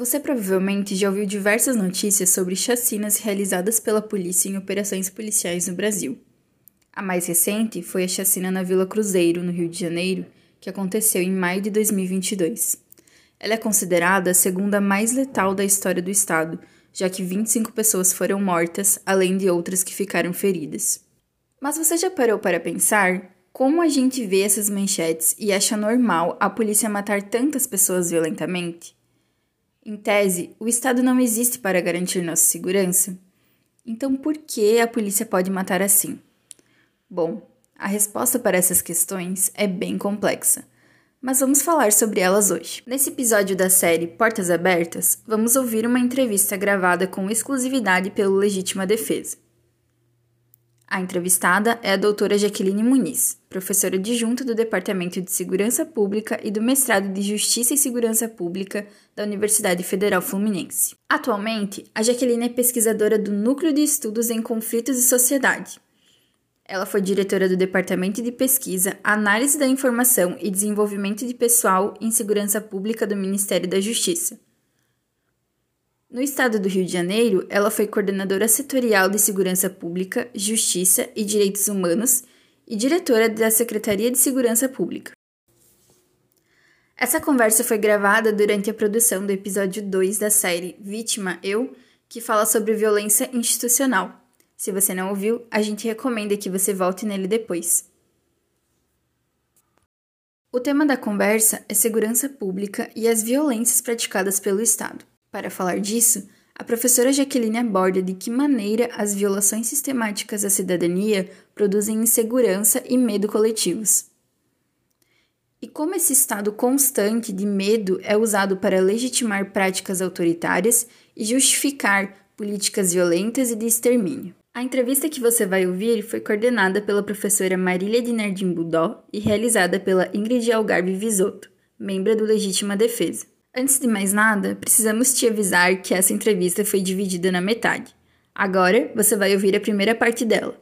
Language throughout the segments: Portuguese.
Você provavelmente já ouviu diversas notícias sobre chacinas realizadas pela polícia em operações policiais no Brasil. A mais recente foi a chacina na Vila Cruzeiro, no Rio de Janeiro, que aconteceu em maio de 2022. Ela é considerada a segunda mais letal da história do estado, já que 25 pessoas foram mortas, além de outras que ficaram feridas. Mas você já parou para pensar como a gente vê essas manchetes e acha normal a polícia matar tantas pessoas violentamente? Em tese, o Estado não existe para garantir nossa segurança. Então, por que a polícia pode matar assim? Bom, a resposta para essas questões é bem complexa, mas vamos falar sobre elas hoje. Nesse episódio da série Portas Abertas, vamos ouvir uma entrevista gravada com exclusividade pelo Legítima Defesa. A entrevistada é a doutora Jaqueline Muniz, professora adjunta do Departamento de Segurança Pública e do Mestrado de Justiça e Segurança Pública da Universidade Federal Fluminense. Atualmente, a Jaqueline é pesquisadora do Núcleo de Estudos em Conflitos e Sociedade. Ela foi diretora do Departamento de Pesquisa, Análise da Informação e Desenvolvimento de Pessoal em Segurança Pública do Ministério da Justiça. No estado do Rio de Janeiro, ela foi coordenadora setorial de Segurança Pública, Justiça e Direitos Humanos e diretora da Secretaria de Segurança Pública. Essa conversa foi gravada durante a produção do episódio 2 da série Vítima Eu, que fala sobre violência institucional. Se você não ouviu, a gente recomenda que você volte nele depois. O tema da conversa é segurança pública e as violências praticadas pelo Estado. Para falar disso, a professora Jaqueline aborda de que maneira as violações sistemáticas à cidadania produzem insegurança e medo coletivos. E como esse estado constante de medo é usado para legitimar práticas autoritárias e justificar políticas violentas e de extermínio. A entrevista que você vai ouvir foi coordenada pela professora Marília de Nardim Budó e realizada pela Ingrid Algarve Visoto, membro do Legítima Defesa. Antes de mais nada, precisamos te avisar que essa entrevista foi dividida na metade. Agora você vai ouvir a primeira parte dela.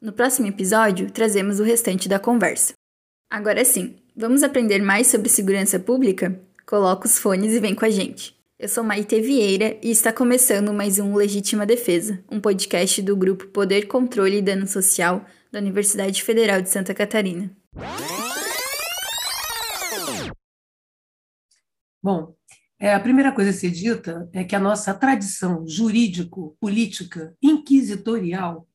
No próximo episódio, trazemos o restante da conversa. Agora sim, vamos aprender mais sobre segurança pública? Coloca os fones e vem com a gente. Eu sou Maite Vieira e está começando mais um Legítima Defesa, um podcast do grupo Poder, Controle e Dano Social da Universidade Federal de Santa Catarina. Bom, é, a primeira coisa a ser dita é que a nossa tradição jurídico-política inquisitorial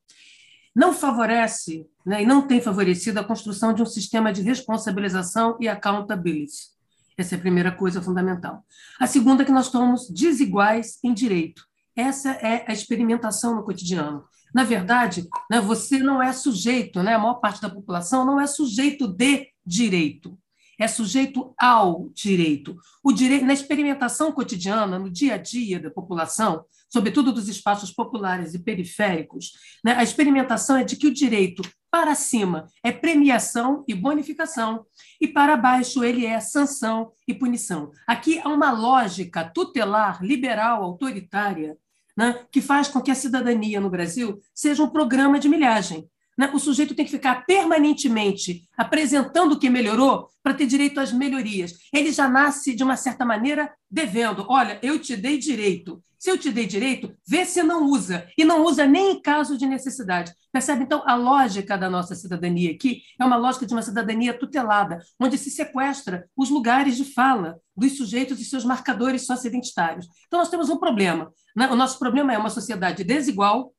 não favorece né, e não tem favorecido a construção de um sistema de responsabilização e accountability. Essa é a primeira coisa fundamental. A segunda é que nós somos desiguais em direito. Essa é a experimentação no cotidiano. Na verdade, né, você não é sujeito, né, a maior parte da população não é sujeito de direito é sujeito ao direito. O direito na experimentação cotidiana, no dia a dia da população, sobretudo dos espaços populares e periféricos, né, a experimentação é de que o direito para cima é premiação e bonificação, e para baixo ele é sanção e punição. Aqui há uma lógica tutelar, liberal, autoritária, né, que faz com que a cidadania no Brasil seja um programa de milhagem. Né? O sujeito tem que ficar permanentemente apresentando o que melhorou para ter direito às melhorias. Ele já nasce, de uma certa maneira, devendo. Olha, eu te dei direito. Se eu te dei direito, vê se não usa. E não usa nem em caso de necessidade. Percebe, então, a lógica da nossa cidadania aqui é uma lógica de uma cidadania tutelada, onde se sequestra os lugares de fala dos sujeitos e seus marcadores socioidentitários. Então, nós temos um problema. Né? O nosso problema é uma sociedade desigual,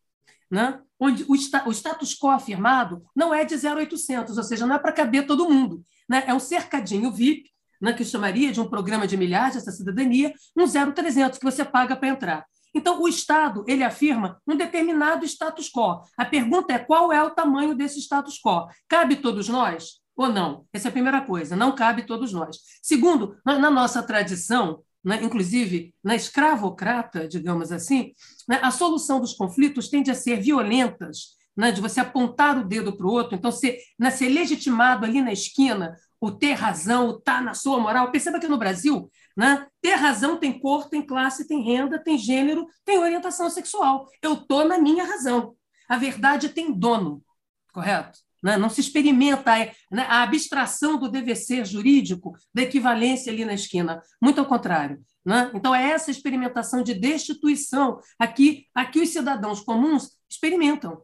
né? onde o, o, status quo afirmado não é de 0,800, ou seja, não é para caber todo mundo. Né? É um cercadinho VIP, né, que chamaria de um programa de milhares dessa cidadania, um 0,300 que você paga para entrar. Então, o Estado ele afirma um determinado status quo. A pergunta é qual é o tamanho desse status quo? Cabe todos nós ou não? Essa é a primeira coisa, não cabe todos nós. Segundo, na nossa tradição, né, inclusive na escravocrata, digamos assim, né, a solução dos conflitos tende a ser violentas, né, de você apontar o dedo para o outro, então ser, né, ser legitimado ali na esquina, o ter razão, o estar tá na sua moral. Perceba que no Brasil, né, ter razão tem cor, tem classe, tem renda, tem gênero, tem orientação sexual. Eu estou na minha razão. A verdade tem dono, correto? Né? Não se experimenta né, a abstração do dever ser jurídico da equivalência ali na esquina. Muito ao contrário. Né? Então, é essa experimentação de destituição aqui, aqui os cidadãos comuns experimentam.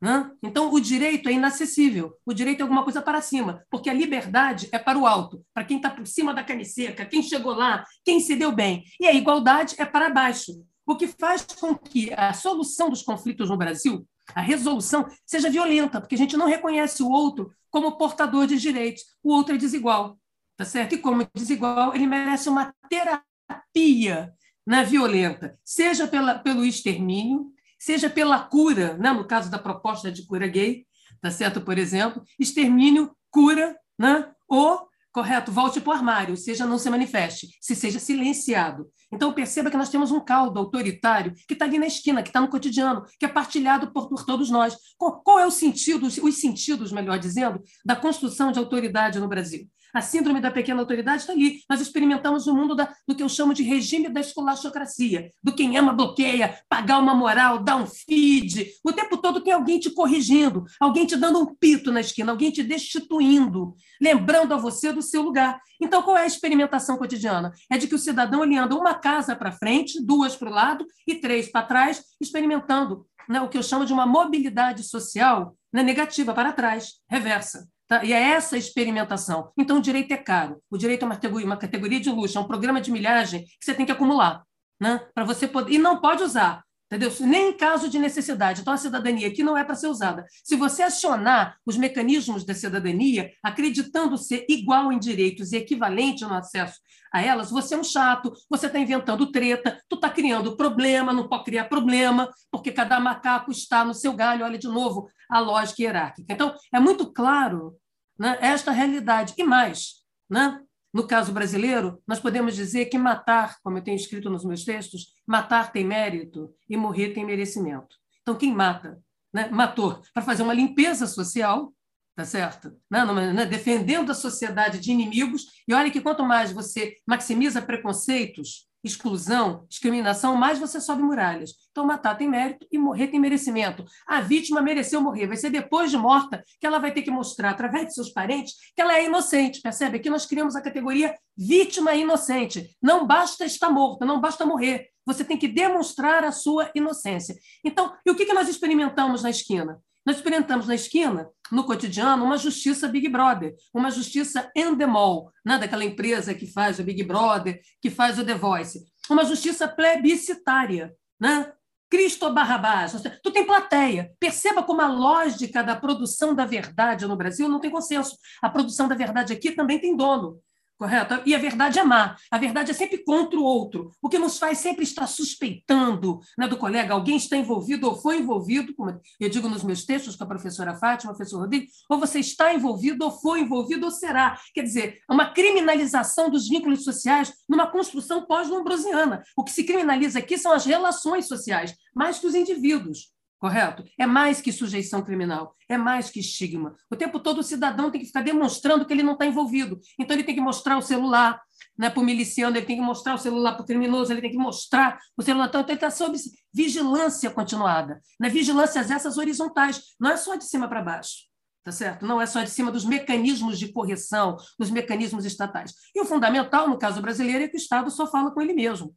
Né? Então, o direito é inacessível. O direito é alguma coisa para cima, porque a liberdade é para o alto, para quem está por cima da carne seca, quem chegou lá, quem se deu bem. E a igualdade é para baixo, o que faz com que a solução dos conflitos no Brasil, a resolução, seja violenta, porque a gente não reconhece o outro como portador de direitos. O outro é desigual, tá certo? E como desigual, ele merece uma terapia né, violenta, seja pela, pelo extermínio, seja pela cura, né? no caso da proposta de cura gay, tá certo? Por exemplo, extermínio, cura, né? ou, correto, volte para o armário, seja, não se manifeste, se seja silenciado. Então, perceba que nós temos um caldo autoritário que está ali na esquina, que está no cotidiano, que é partilhado por, por todos nós. Qual, qual, é o sentido, os sentidos, melhor dizendo, da construção de autoridade no Brasil? A síndrome da pequena autoridade está ali. Nós experimentamos o mundo da, do que eu chamo de regime da escolastocracia, do quem ama bloqueia, pagar uma moral, dar um feed. O tempo todo tem alguém te corrigindo, alguém te dando um pito na esquina, alguém te destituindo, lembrando a você do seu lugar. Então, qual é a experimentação cotidiana? É de que o cidadão ele anda uma casa para frente, duas para o lado e três para trás, experimentando né, o que eu chamo de uma mobilidade social né, negativa para trás, reversa. Tá? E é essa experimentação. Então, o direito é caro. O direito é uma categoria, de luxo, é um programa de milhagem que você tem que acumular. Né? Para você poder. E não pode usar. Entendeu? Nem em caso de necessidade. Então, a cidadania aqui não é para ser usada. Se você acionar os mecanismos da cidadania, acreditando ser igual em direitos e equivalente no acesso a elas, você é um chato, você está inventando treta, tu está criando problema, não pode criar problema, porque cada macaco está no seu galho. Olha de novo a lógica hierárquica. Então, é muito claro né, esta realidade. E mais, né? no caso brasileiro, nós podemos dizer que matar, como eu tenho escrito nos meus textos, matar tem mérito e morrer tem merecimento. Então, quem mata? Né? Matou para fazer uma limpeza social, tá certo? Né? né? Defendendo a sociedade de inimigos. E olha que quanto mais você maximiza preconceitos, exclusão, discriminação, mais você sobe muralhas. Então, matar tem mérito e morrer tem merecimento. A vítima mereceu morrer. Vai ser depois de morta que ela vai ter que mostrar, através de seus parentes, que ela é inocente. Percebe? Aqui nós criamos a categoria vítima inocente. Não basta estar morta, não basta morrer. Você tem que demonstrar a sua inocência. Então, e o que nós experimentamos na esquina? Nós experimentamos na esquina, no cotidiano, uma justiça Big Brother, uma justiça endemol, né? daquela empresa que faz o Big Brother, que faz o The Voice. Uma justiça plebiscitária. Né? Cristo Barrabás. Tu tem plateia. Perceba como a lógica da produção da verdade no Brasil não tem consenso. A produção da verdade aqui também tem dono correto? E a verdade é má. A verdade é sempre contra o outro. O que nos faz sempre estar suspeitando né, do colega, alguém está envolvido ou foi envolvido, como eu digo nos meus textos com a professora Fátima, professor Rodrigo, ou você está envolvido, ou foi envolvido, ou será. Quer dizer, uma criminalização dos vínculos sociais numa construção pós-lombrosiana. O que se criminaliza aqui são as relações sociais, mais que os indivíduos correto? É mais que sujeição criminal, é mais que estigma. O tempo todo o cidadão tem que ficar demonstrando que ele não está envolvido. Então, ele tem que mostrar o celular né, para o miliciano, ele tem que mostrar o celular para o criminoso, ele tem que mostrar o celular. Então, ele está sob vigilância continuada. Né? Vigilâncias essas horizontais, não é só de cima para baixo. Tá certo? Não é só de cima dos mecanismos de correção, dos mecanismos estatais. E o fundamental, no caso brasileiro, é que o Estado só fala com ele mesmo.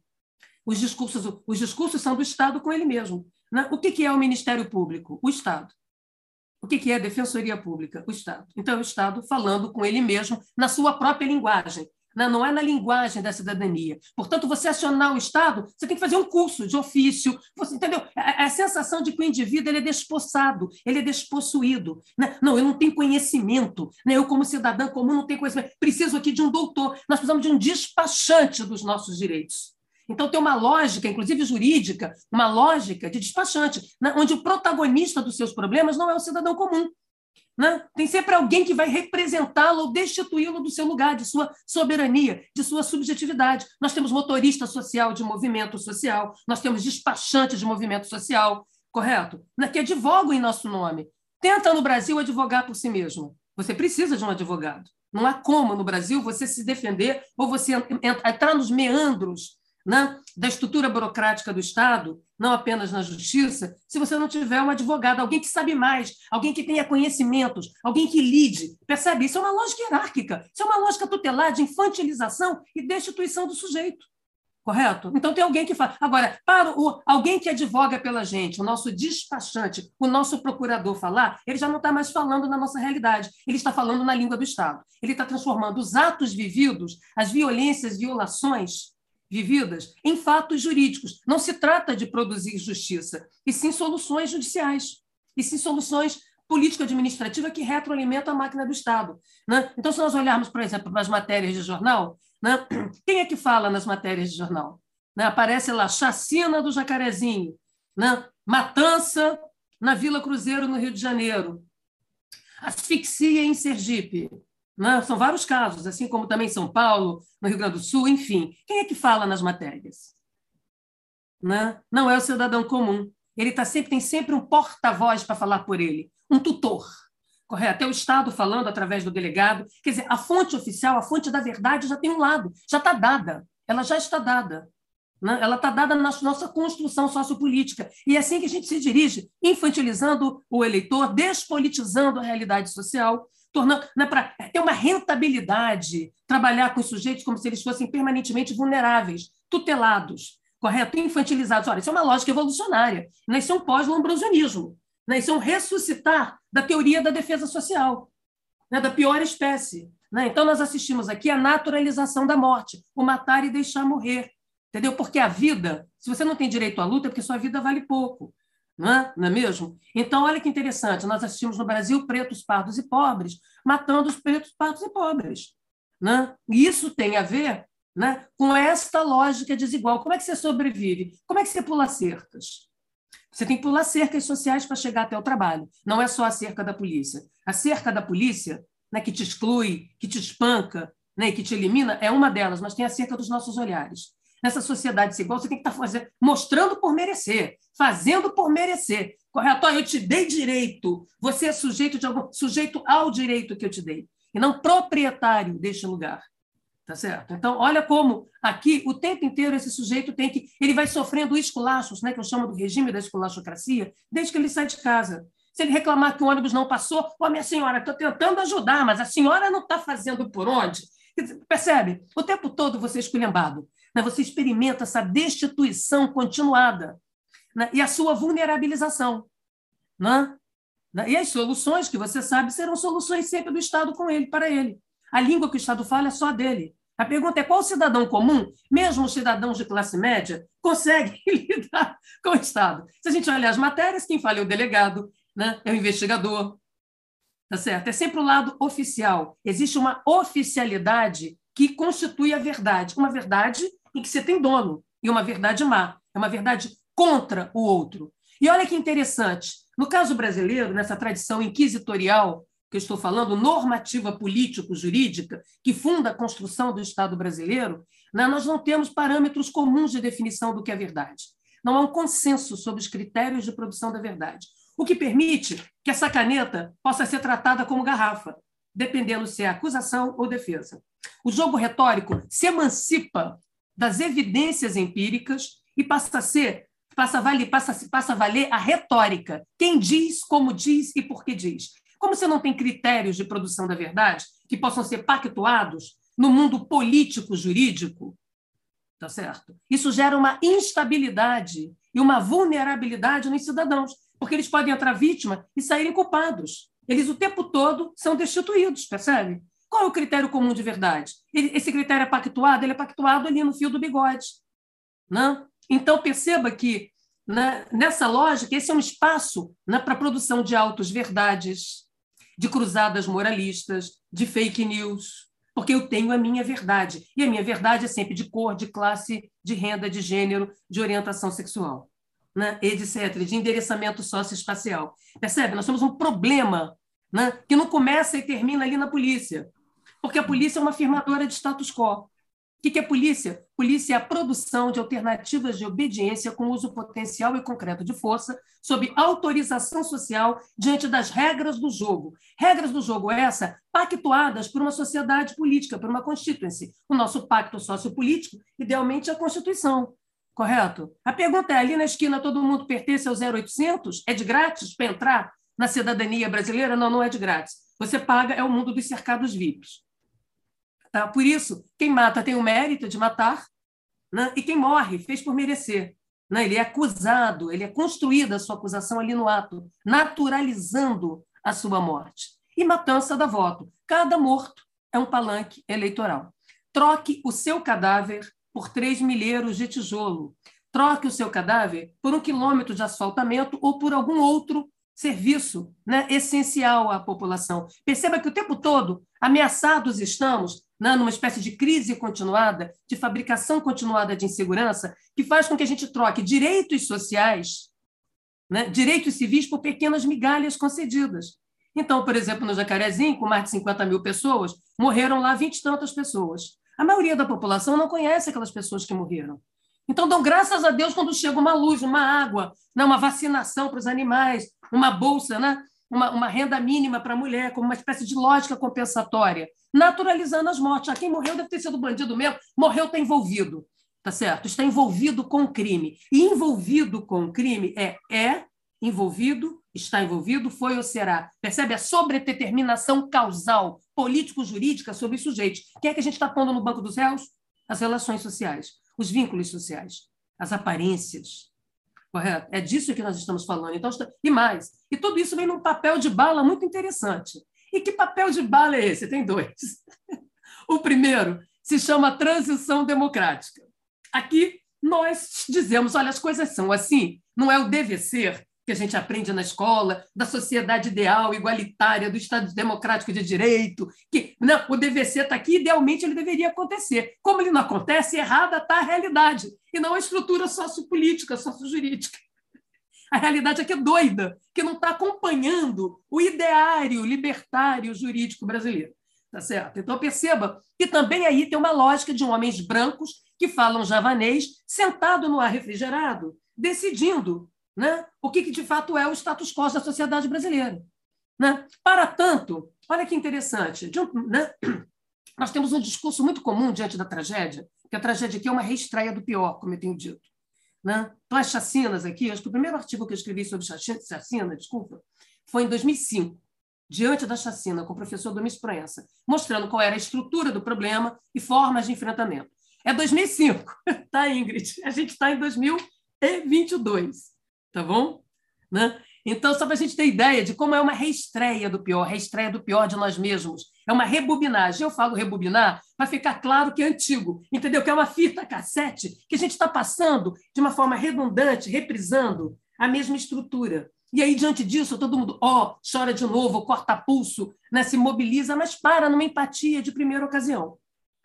Os discursos, os discursos são do Estado com ele mesmo. Né? O que é o Ministério Público? O Estado. O que é a Defensoria Pública? O Estado. Então, é o Estado falando com ele mesmo na sua própria linguagem. Né? Não é na linguagem da cidadania. Portanto, você acionar o Estado, você tem que fazer um curso de ofício. Você, entendeu? É, é a sensação de que o indivíduo ele é despossado, ele é despossuído. Né? Não, eu não tenho conhecimento. Né? Eu, como cidadã comum, não tenho conhecimento. Preciso aqui de um doutor. Nós precisamos de um despachante dos nossos direitos. Então, tem uma lógica, inclusive jurídica, uma lógica de despachante, né? onde o protagonista dos seus problemas não é o cidadão comum. Né? Tem sempre alguém que vai representá-lo ou destituí-lo do seu lugar, de sua soberania, de sua subjetividade. Nós temos motorista social de movimento social, nós temos despachante de movimento social, correto? Né? Que advogam em nosso nome. Tenta no Brasil advogar por si mesmo. Você precisa de um advogado. Não há como no Brasil você se defender ou você entrar nos meandros né, da estrutura burocrática do Estado, não apenas na justiça, se você não tiver um advogado, alguém que sabe mais, alguém que tenha conhecimentos, alguém que lide. Percebe? Isso é uma lógica hierárquica, isso é uma lógica tutelar de infantilização e destituição do sujeito. Correto? Então tem alguém que fala. Agora, para o, alguém que advoga pela gente, o nosso despachante, o nosso procurador falar, ele já não está mais falando na nossa realidade, ele está falando na língua do Estado. Ele está transformando os atos vividos, as violências, violações vividas, em fatos jurídicos. Não se trata de produzir justiça, e sim soluções judiciais, e sim soluções político-administrativas que retroalimentam a máquina do Estado. Né? Então, se nós olharmos, por exemplo, para as matérias de jornal, né? Quem é que fala nas matérias de jornal? Né? Aparece lá, chacina do Jacarezinho, né? matança na Vila Cruzeiro, no Rio de Janeiro, asfixia em Sergipe. Né? São vários casos, assim como também São Paulo, no Rio Grande do Sul, enfim. Quem é que fala nas matérias? Né? Não é o cidadão comum. Ele tá sempre, tem sempre um porta-voz para falar por ele, um tutor correto? É o Estado falando através do delegado. Quer dizer, a fonte oficial, a fonte da verdade já tem um lado, já está dada, ela já está dada. Né? Ela está dada na nossa construção sociopolítica. E é assim que a gente se dirige, infantilizando o eleitor, despolitizando a realidade social, tornando né, para ter uma rentabilidade, trabalhar com os sujeitos como se eles fossem permanentemente vulneráveis, tutelados, correto? Infantilizados. Olha, isso é uma lógica evolucionária, né? isso é um pós-lombrosianismo. Né? Isso é um ressuscitar da teoria da defesa social, né? da pior espécie. Né? Então, nós assistimos aqui a naturalização da morte, o matar e deixar morrer. Entendeu? Porque a vida, se você não tem direito à luta, é porque sua vida vale pouco. Não é? não é mesmo? Então, olha que interessante, nós assistimos no Brasil pretos, pardos e pobres matando os pretos, pardos e pobres. Né? E isso tem a ver né, com esta lógica desigual. Como é que você sobrevive? Como é que você pula cercas? Você tem que pular cercas sociais para chegar até o trabalho. Não é só a cerca da polícia. A cerca da polícia, né, que te exclui, que te espanca, né, que te elimina, é uma delas, mas tem a cerca dos nossos olhares. Nessa sociedade desigual, você tem que estar tá fazendo, mostrando por merecer, fazendo por merecer. Correto? Eu te dei direito. Você é sujeito de algum, sujeito ao direito que eu te dei, e não proprietário deste lugar. Tá certo? Então, olha como aqui o tempo inteiro esse sujeito tem que. Ele vai sofrendo esculachos, né, que eu chamo do regime da esculachocracia, desde que ele sai de casa. Se ele reclamar que o ônibus não passou, ó, minha senhora, estou tentando ajudar, mas a senhora não está fazendo por onde? Percebe? O tempo todo você é esculhambado. Né? Você experimenta essa destituição continuada né? e a sua vulnerabilização. Né? E as soluções que você sabe serão soluções sempre do Estado com ele, para ele. A língua que o Estado fala é só dele. A pergunta é qual cidadão comum, mesmo os cidadãos de classe média, consegue lidar com o Estado? Se a gente olhar as matérias, quem fala é o delegado, né? é o investigador. Tá certo? É sempre o lado oficial. Existe uma oficialidade que constitui a verdade. Uma verdade em que você tem dono, e uma verdade má. É uma verdade contra o outro. E olha que interessante. No caso brasileiro, nessa tradição inquisitorial que eu estou falando, normativa político-jurídica, que funda a construção do Estado brasileiro, né, nós não temos parâmetros comuns de definição do que é verdade. Não há um consenso sobre os critérios de produção da verdade, o que permite que essa caneta possa ser tratada como garrafa, dependendo se é acusação ou defesa. O jogo retórico se emancipa das evidências empíricas e passa a ser passa a valer, passa, passa a valer a retórica. Quem diz, como diz e por que diz. Como você não tem critérios de produção da verdade que possam ser pactuados no mundo político jurídico, tá certo? Isso gera uma instabilidade e uma vulnerabilidade nos cidadãos, porque eles podem entrar vítima e saírem culpados. Eles o tempo todo são destituídos, percebe? Qual é o critério comum de verdade? esse critério é pactuado? Ele é pactuado ali no fio do bigode. Né? Então, perceba que, né, nessa lógica, esse é um espaço né, para a produção de autos verdades, de cruzadas moralistas, de fake news, porque eu tenho a minha verdade. E a minha verdade é sempre de cor, de classe, de renda, de gênero, de orientação sexual, né? etc., de endereçamento socioespacial. Percebe? Nós temos um problema né? que não começa e termina ali na polícia, porque a polícia é uma firmadora de status quo. O que é polícia? Polícia é a produção de alternativas de obediência com uso potencial e concreto de força, sob autorização social diante das regras do jogo. Regras do jogo essa pactuadas por uma sociedade política, por uma constituency. O nosso pacto sociopolítico, idealmente, é a Constituição. Correto? A pergunta é: ali na esquina todo mundo pertence ao 0800? É de grátis para entrar na cidadania brasileira? Não, não é de grátis. Você paga, é o mundo dos cercados VIPs. Tá? Por isso, quem mata tem o mérito de matar, né? e quem morre fez por merecer. Né? Ele é acusado, ele é construída a sua acusação ali no ato, naturalizando a sua morte. E matança da voto. Cada morto é um palanque eleitoral. Troque o seu cadáver por três milheiros de tijolo. Troque o seu cadáver por um quilômetro de asfaltamento ou por algum outro serviço né, essencial à população. Perceba que o tempo todo ameaçados estamos né, numa espécie de crise continuada, de fabricação continuada de insegurança, que faz com que a gente troque direitos sociais, né, direitos civis, por pequenas migalhas concedidas. Então, por exemplo, no Jacarezinho, com mais de 50 mil pessoas, morreram lá vinte e tantas pessoas. A maioria da população não conhece aquelas pessoas que morreram. Então, dão graças a Deus quando chega uma luz, uma água, né, uma vacinação para os animais, uma bolsa, né, uma, uma renda mínima para a mulher, como uma espécie de lógica compensatória, naturalizando as mortes. Ah, quem morreu deve ter sido bandido mesmo, morreu está envolvido, tá certo? Está envolvido com crime. E envolvido com crime é é envolvido, está envolvido, foi ou será. Percebe a sobredeterminação causal político-jurídica sobre os sujeitos. Quem é que a gente está pondo no banco dos réus? As relações sociais, os vínculos sociais, as aparências. Correto? É disso que nós estamos falando. Então, e mais. E tudo isso vem num papel de bala muito interessante. E que papel de bala é esse? Tem dois. O primeiro se chama transição democrática. Aqui nós dizemos, olha, as coisas são assim, não é o dever ser, que a gente aprende na escola, da sociedade ideal, igualitária, do Estado democrático de direito, que não, o DVC está aqui, idealmente ele deveria acontecer. Como ele não acontece, errada está a realidade, e não a estrutura sociopolítica, sociojurídica. A realidade é que é doida, que não está acompanhando o ideário libertário jurídico brasileiro. Tá certo? Então perceba que também aí tem uma lógica de homens brancos que falam javanês, sentado no ar refrigerado, decidindo né? o que, que, de fato é o status quo da sociedade brasileira. Né? Para tanto, olha que interessante, um, né? nós temos um discurso muito comum diante da tragédia, que a tragédia aqui é uma reestreia do pior, como eu tenho dito. Né? Então, as chacinas aqui, acho que o primeiro artigo que eu escrevi sobre chacina, desculpa, foi em 2005, diante da chacina, com o professor Domis Proença, mostrando qual era a estrutura do problema e formas de enfrentamento. É 2005, tá, Ingrid? A gente está em 2022 tá bom? Né? Então, só para a gente ter ideia de como é uma reestreia do pior, reestreia do pior de nós mesmos. É uma rebobinagem. Eu falo rebobinar para ficar claro que é antigo, entendeu? Que é uma fita cassete que a gente está passando de uma forma redundante, reprisando a mesma estrutura. E aí, diante disso, todo mundo, ó, chora de novo, corta pulso, né? se mobiliza, mas para numa empatia de primeira ocasião.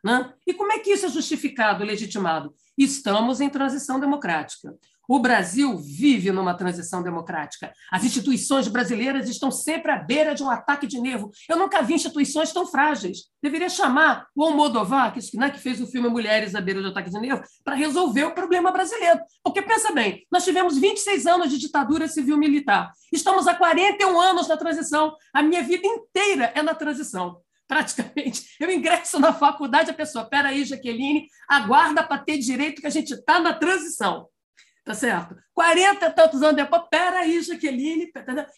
Né? E como é que isso é justificado, legitimado? Estamos em transição democrática. O Brasil vive numa transição democrática. As instituições brasileiras estão sempre à beira de um ataque de nervo. Eu nunca vi instituições tão frágeis. Deveria chamar o Almodóvar, que, né, que fez o filme Mulheres à beira de ataque de nervo, para resolver o problema brasileiro. Porque, pensa bem, nós tivemos 26 anos de ditadura civil-militar. Estamos há 41 anos na transição. A minha vida inteira é na transição praticamente. Eu ingresso na faculdade, a pessoa, peraí, Jaqueline, aguarda para ter direito que a gente está na transição. Tá certo? 40 e tantos anos depois, peraí, Jaqueline.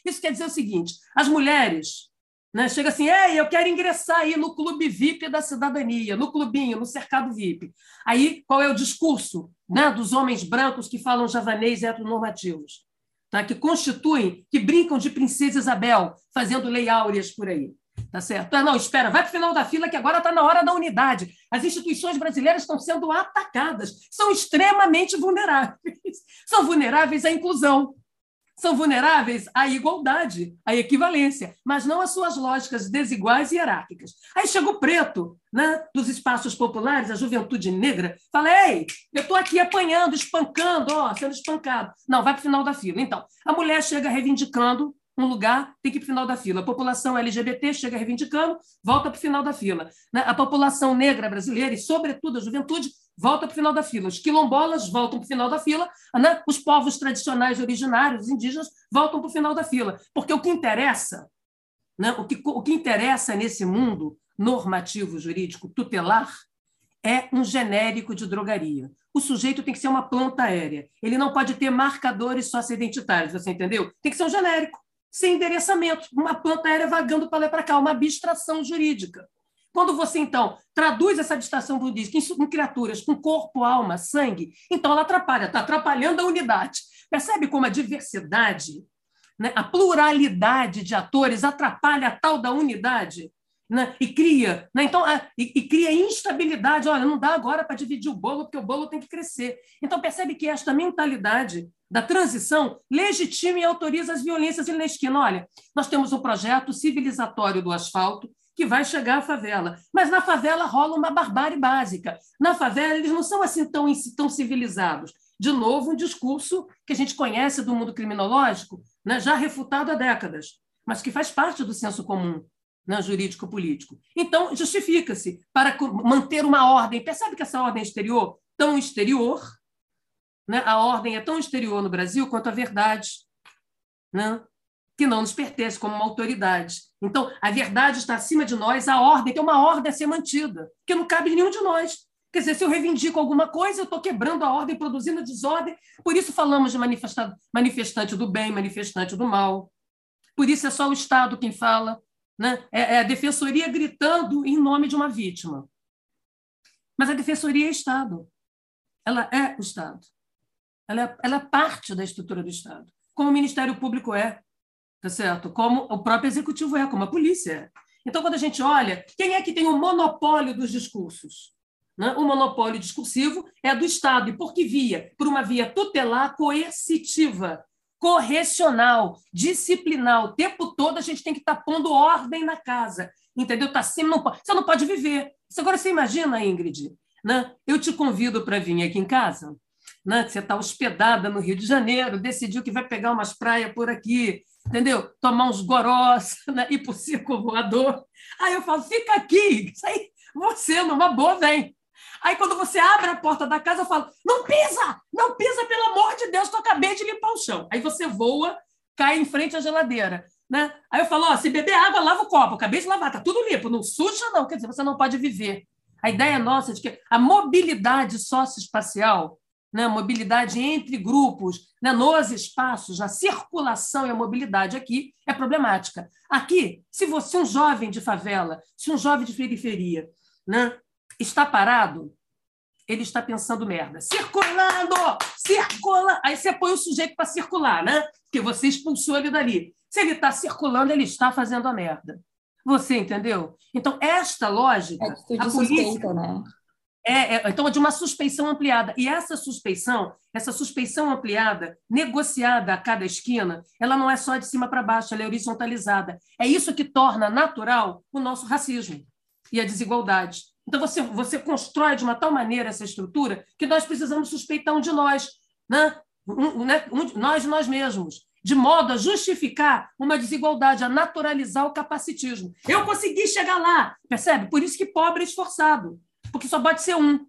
Isso quer dizer o seguinte: as mulheres né, chegam assim, ei, eu quero ingressar aí no clube VIP da cidadania, no clubinho, no cercado VIP. Aí, qual é o discurso né, dos homens brancos que falam javanês heteronormativos? Tá? Que constituem, que brincam de princesa Isabel, fazendo lei áureas por aí. Tá certo? Ah, não, espera, vai para o final da fila que agora está na hora da unidade. As instituições brasileiras estão sendo atacadas, são extremamente vulneráveis. São vulneráveis à inclusão, são vulneráveis à igualdade, à equivalência, mas não às suas lógicas desiguais e hierárquicas. Aí chega o preto, né, dos espaços populares, a juventude negra, fala: Ei, eu estou aqui apanhando, espancando, ó, sendo espancado. Não, vai para o final da fila. Então, a mulher chega reivindicando um lugar, tem que ir para o final da fila. A população LGBT chega reivindicando, volta para o final da fila. Né? A população negra brasileira, e sobretudo a juventude, volta para o final da fila. Os quilombolas voltam para o final da fila, né? os povos tradicionais originários, os indígenas, voltam para o final da fila. Porque o que interessa, né? o, que, o que interessa nesse mundo normativo, jurídico, tutelar, é um genérico de drogaria. O sujeito tem que ser uma planta aérea. Ele não pode ter marcadores socioidentitários, você entendeu? Tem que ser um genérico sem endereçamento, uma planta aérea vagando para lá e para cá, uma abstração jurídica. Quando você, então, traduz essa distração budista em, em criaturas com corpo, alma, sangue, então ela atrapalha, está atrapalhando a unidade. Percebe como a diversidade, né, a pluralidade de atores atrapalha a tal da unidade? Né, e cria, né, então, a, e, e, cria instabilidade. Olha, não dá agora para dividir o bolo, porque o bolo tem que crescer. Então, percebe que esta mentalidade da transição legitima e autoriza as violências na esquina. Olha, nós temos um projeto civilizatório do asfalto, que vai chegar à favela. Mas na favela rola uma barbárie básica. Na favela, eles não são assim tão, tão civilizados. De novo, um discurso que a gente conhece do mundo criminológico, né, já refutado há décadas, mas que faz parte do senso comum né, jurídico-político. Então, justifica-se para manter uma ordem. Percebe que essa ordem exterior, tão exterior, né, a ordem é tão exterior no Brasil quanto a verdade. Né? que não nos pertence como uma autoridade. Então, a verdade está acima de nós, a ordem tem uma ordem a ser mantida, que não cabe nenhum de nós. Quer dizer, se eu reivindico alguma coisa, eu estou quebrando a ordem, produzindo desordem. Por isso falamos de manifestante do bem, manifestante do mal. Por isso é só o Estado quem fala. Né? É, é a defensoria gritando em nome de uma vítima. Mas a defensoria é Estado. Ela é o Estado. Ela é, ela é parte da estrutura do Estado, como o Ministério Público é, tá certo? Como o próprio executivo é, como a polícia é. Então, quando a gente olha, quem é que tem o monopólio dos discursos? Né? O monopólio discursivo é do Estado. E por que via? Por uma via tutelar coercitiva, correcional, disciplinar. O tempo todo a gente tem que estar tá pondo ordem na casa. Entendeu? Tá assim, não você não pode viver. Agora você imagina, Ingrid, né? eu te convido para vir aqui em casa, né? você está hospedada no Rio de Janeiro, decidiu que vai pegar umas praias por aqui, entendeu? Tomar uns gorós, né? ir o circo voador. Aí eu falo, fica aqui, isso aí, você, numa boa, vem. Aí quando você abre a porta da casa, eu falo, não pisa, não pisa, pelo amor de Deus, que eu acabei de limpar o chão. Aí você voa, cai em frente à geladeira. Né? Aí eu falo, se beber água, lava o copo, acabei de lavar, tá tudo limpo, não suja não, quer dizer, você não pode viver. A ideia nossa é de que a mobilidade socioespacial né, mobilidade entre grupos, né, nos espaços, a circulação e a mobilidade aqui é problemática. Aqui, se você, um jovem de favela, se um jovem de periferia né, está parado, ele está pensando merda. Circulando! Circula! Aí você põe o sujeito para circular, né? Porque você expulsou ele dali. Se ele está circulando, ele está fazendo a merda. Você entendeu? Então, esta lógica. É a polícia, suspeita, né? É, é, então, de uma suspeição ampliada. E essa suspeição, essa suspeição ampliada, negociada a cada esquina, ela não é só de cima para baixo, ela é horizontalizada. É isso que torna natural o nosso racismo e a desigualdade. Então, você, você constrói de uma tal maneira essa estrutura que nós precisamos suspeitar um de nós, né? Um, né? Um, nós de nós mesmos, de modo a justificar uma desigualdade, a naturalizar o capacitismo. Eu consegui chegar lá, percebe? Por isso que pobre é esforçado porque só pode ser um.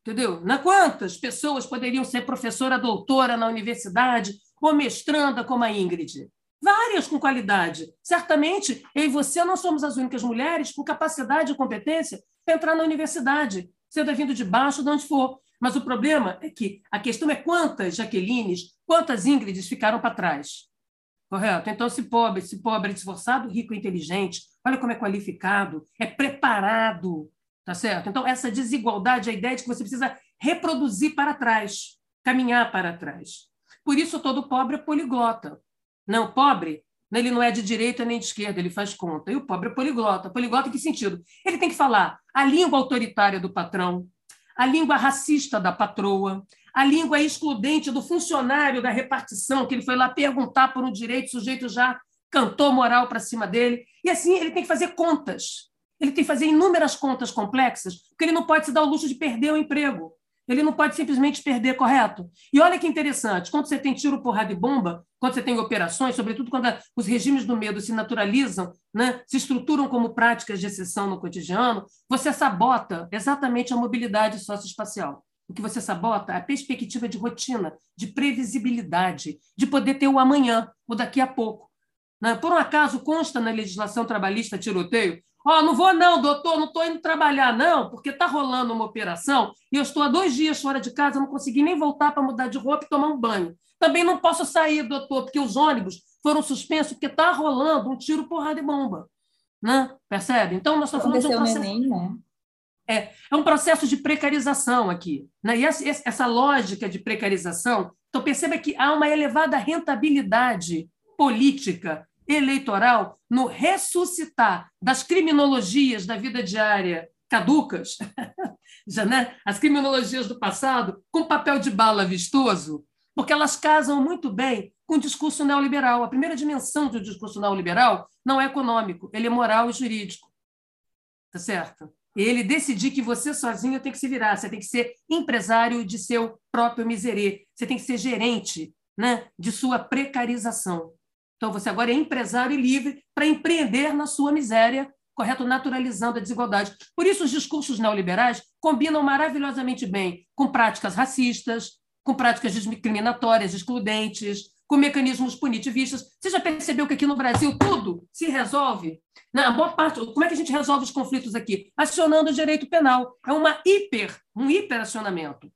Entendeu? Na quantas pessoas poderiam ser professora doutora na universidade ou mestranda como a Ingrid? Várias com qualidade. Certamente, eu e você não somos as únicas mulheres com capacidade e competência para entrar na universidade, sendo vindo de baixo de onde for. Mas o problema é que a questão é quantas Jaquelines, quantas Ingrids ficaram para trás. Correto? Então, se pobre, se pobre, esforçado, rico, inteligente, olha como é qualificado, é preparado, Tá certo? Então, essa desigualdade, a ideia de que você precisa reproduzir para trás, caminhar para trás. Por isso, todo pobre é poliglota. Não, pobre, ele não é de direita nem de esquerda, ele faz conta. E o pobre é poliglota. Poliglota em que sentido? Ele tem que falar a língua autoritária do patrão, a língua racista da patroa, a língua excludente do funcionário da repartição, que ele foi lá perguntar por um direito, o sujeito já cantou moral para cima dele. E assim ele tem que fazer contas. Ele tem que fazer inúmeras contas complexas, porque ele não pode se dar o luxo de perder o emprego. Ele não pode simplesmente perder, correto? E olha que interessante, quando você tem tiro, porrada e bomba, quando você tem operações, sobretudo quando os regimes do medo se naturalizam, né, se estruturam como práticas de exceção no cotidiano, você sabota exatamente a mobilidade socioespacial. O que você sabota é a perspectiva de rotina, de previsibilidade, de poder ter o amanhã, o daqui a pouco. Né? Por um acaso, consta na legislação trabalhista tiroteio? Ó, oh, não vou não, doutor, não estou indo trabalhar não, porque está rolando uma operação e eu estou há dois dias fora de casa, não consegui nem voltar para mudar de roupa e tomar um banho. Também não posso sair, doutor, porque os ônibus foram suspensos porque está rolando um tiro, porrada e bomba. Né? Percebe? Então, nós estamos falando de um processo... Neném, né? É, é um processo de precarização aqui. Né? E essa, essa lógica de precarização, então perceba que há uma elevada rentabilidade política, eleitoral, no ressuscitar das criminologias da vida diária caducas, já, né? as criminologias do passado, com papel de bala vistoso, porque elas casam muito bem com o discurso neoliberal. A primeira dimensão do discurso neoliberal não é econômico, ele é moral e jurídico. Tá certo? Ele decidir que você sozinho tem que se virar, você tem que ser empresário de seu próprio miserê, você tem que ser gerente né, de sua precarização. Então, você agora é empresário e livre para empreender na sua miséria, correto? Naturalizando a desigualdade. Por isso, os discursos neoliberais combinam maravilhosamente bem com práticas racistas, com práticas discriminatórias, excludentes, com mecanismos punitivistas. Você já percebeu que aqui no Brasil tudo se resolve? Na boa parte, como é que a gente resolve os conflitos aqui? Acionando o direito penal. É uma hiper, um hiperacionamento.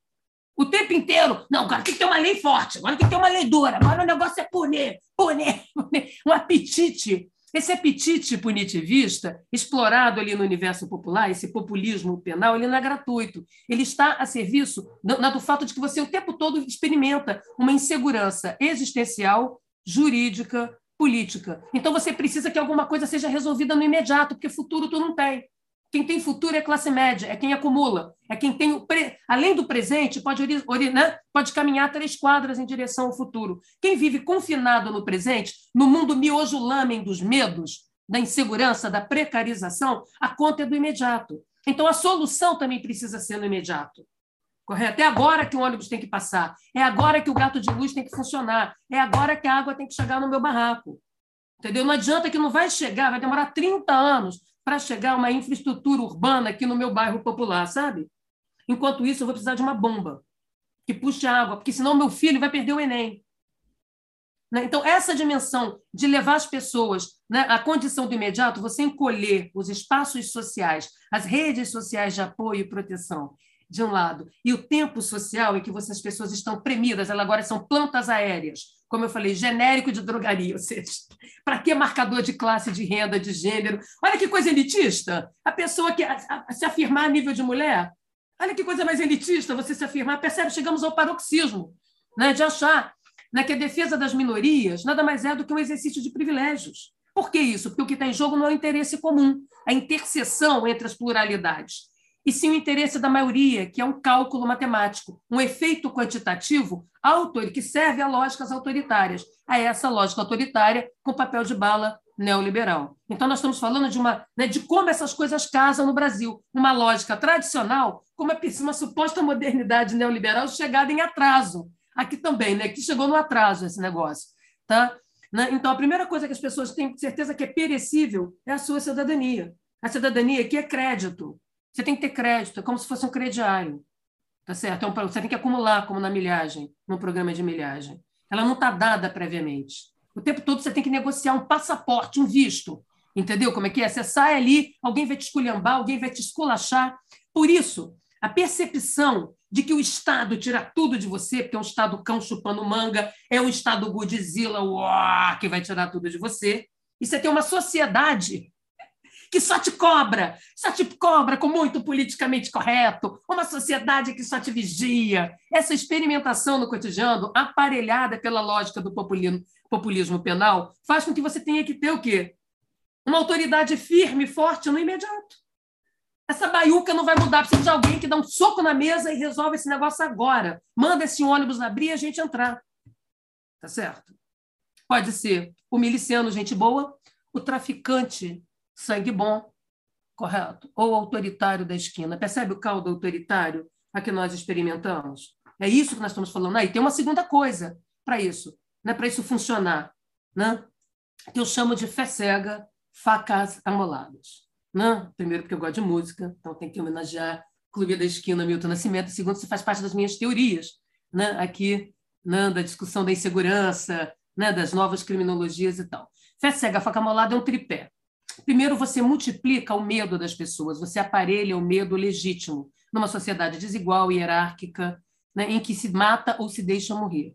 O tempo inteiro, não, agora tem que ter uma lei forte, agora tem que ter uma lei dura, agora o negócio é punir, punir, punir. um apetite esse apetite punitivista, explorado ali no universo popular, esse populismo penal, ele não é gratuito. Ele está a serviço do, do fato de que você o tempo todo experimenta uma insegurança existencial, jurídica, política. Então você precisa que alguma coisa seja resolvida no imediato, porque futuro tu não tem. Quem tem futuro é classe média, é quem acumula, é quem tem o pre... além do presente pode. Né? pode caminhar três quadras em direção ao futuro. Quem vive confinado no presente, no mundo miojo lamen dos medos, da insegurança, da precarização, a conta é do imediato. Então a solução também precisa ser no imediato. Correto? É agora que o ônibus tem que passar, é agora que o gato de luz tem que funcionar, é agora que a água tem que chegar no meu barraco. Entendeu? Não adianta que não vai chegar, vai demorar 30 anos para chegar uma infraestrutura urbana aqui no meu bairro popular, sabe? Enquanto isso, eu vou precisar de uma bomba que puxe água, porque senão meu filho vai perder o Enem. Né? Então, essa dimensão de levar as pessoas né, à condição do imediato, você encolher os espaços sociais, as redes sociais de apoio e proteção, de um lado, e o tempo social em que você, as pessoas estão premidas, elas agora são plantas aéreas, como eu falei, genérico de drogaria, ou seja, para que marcador de classe, de renda, de gênero? Olha que coisa elitista! A pessoa que a, a, se afirmar a nível de mulher. Olha que coisa mais elitista você se afirmar. Percebe? Chegamos ao paroxismo né, de achar né, que a defesa das minorias nada mais é do que um exercício de privilégios. Por que isso? Porque o que está em jogo não é o interesse comum, a interseção entre as pluralidades e sim o interesse da maioria, que é um cálculo matemático, um efeito quantitativo autor, que serve a lógicas autoritárias, a essa lógica autoritária com papel de bala neoliberal. Então, nós estamos falando de, uma, né, de como essas coisas casam no Brasil. Uma lógica tradicional, com uma, uma suposta modernidade neoliberal chegada em atraso. Aqui também, né, que chegou no atraso esse negócio. Tá? Né? Então, a primeira coisa que as pessoas têm certeza que é perecível é a sua cidadania. A cidadania aqui é crédito. Você tem que ter crédito, é como se fosse um crediário. Tá certo? Então, você tem que acumular, como na milhagem, no programa de milhagem. Ela não está dada previamente. O tempo todo você tem que negociar um passaporte, um visto. Entendeu como é que é? Você sai ali, alguém vai te esculhambar, alguém vai te esculachar. Por isso, a percepção de que o Estado tira tudo de você, porque é um Estado cão chupando manga, é um Estado Godzilla, que vai tirar tudo de você. E você tem uma sociedade que só te cobra, só te cobra com muito politicamente correto, uma sociedade que só te vigia. Essa experimentação no cotidiano, aparelhada pela lógica do populismo, populismo penal, faz com que você tenha que ter o quê? Uma autoridade firme, forte no imediato. Essa baiuca não vai mudar, precisa de alguém que dá um soco na mesa e resolve esse negócio agora. Manda esse ônibus abrir e a gente entrar. Tá certo? Pode ser o miliciano, gente boa, o traficante sangue bom, correto? Ou autoritário da esquina. Percebe o caldo autoritário a que nós experimentamos? É isso que nós estamos falando. Aí tem uma segunda coisa para isso, né? para isso funcionar, né? que eu chamo de fé cega, facas amoladas. Né? Primeiro, porque eu gosto de música, então tem que homenagear Clube da Esquina, Milton Nascimento. Segundo, isso faz parte das minhas teorias, né? aqui né? da discussão da insegurança, né? das novas criminologias e tal. Fé cega, faca amolada é um tripé. Primeiro, você multiplica o medo das pessoas, você aparelha o medo legítimo numa sociedade desigual, hierárquica, né, em que se mata ou se deixa morrer.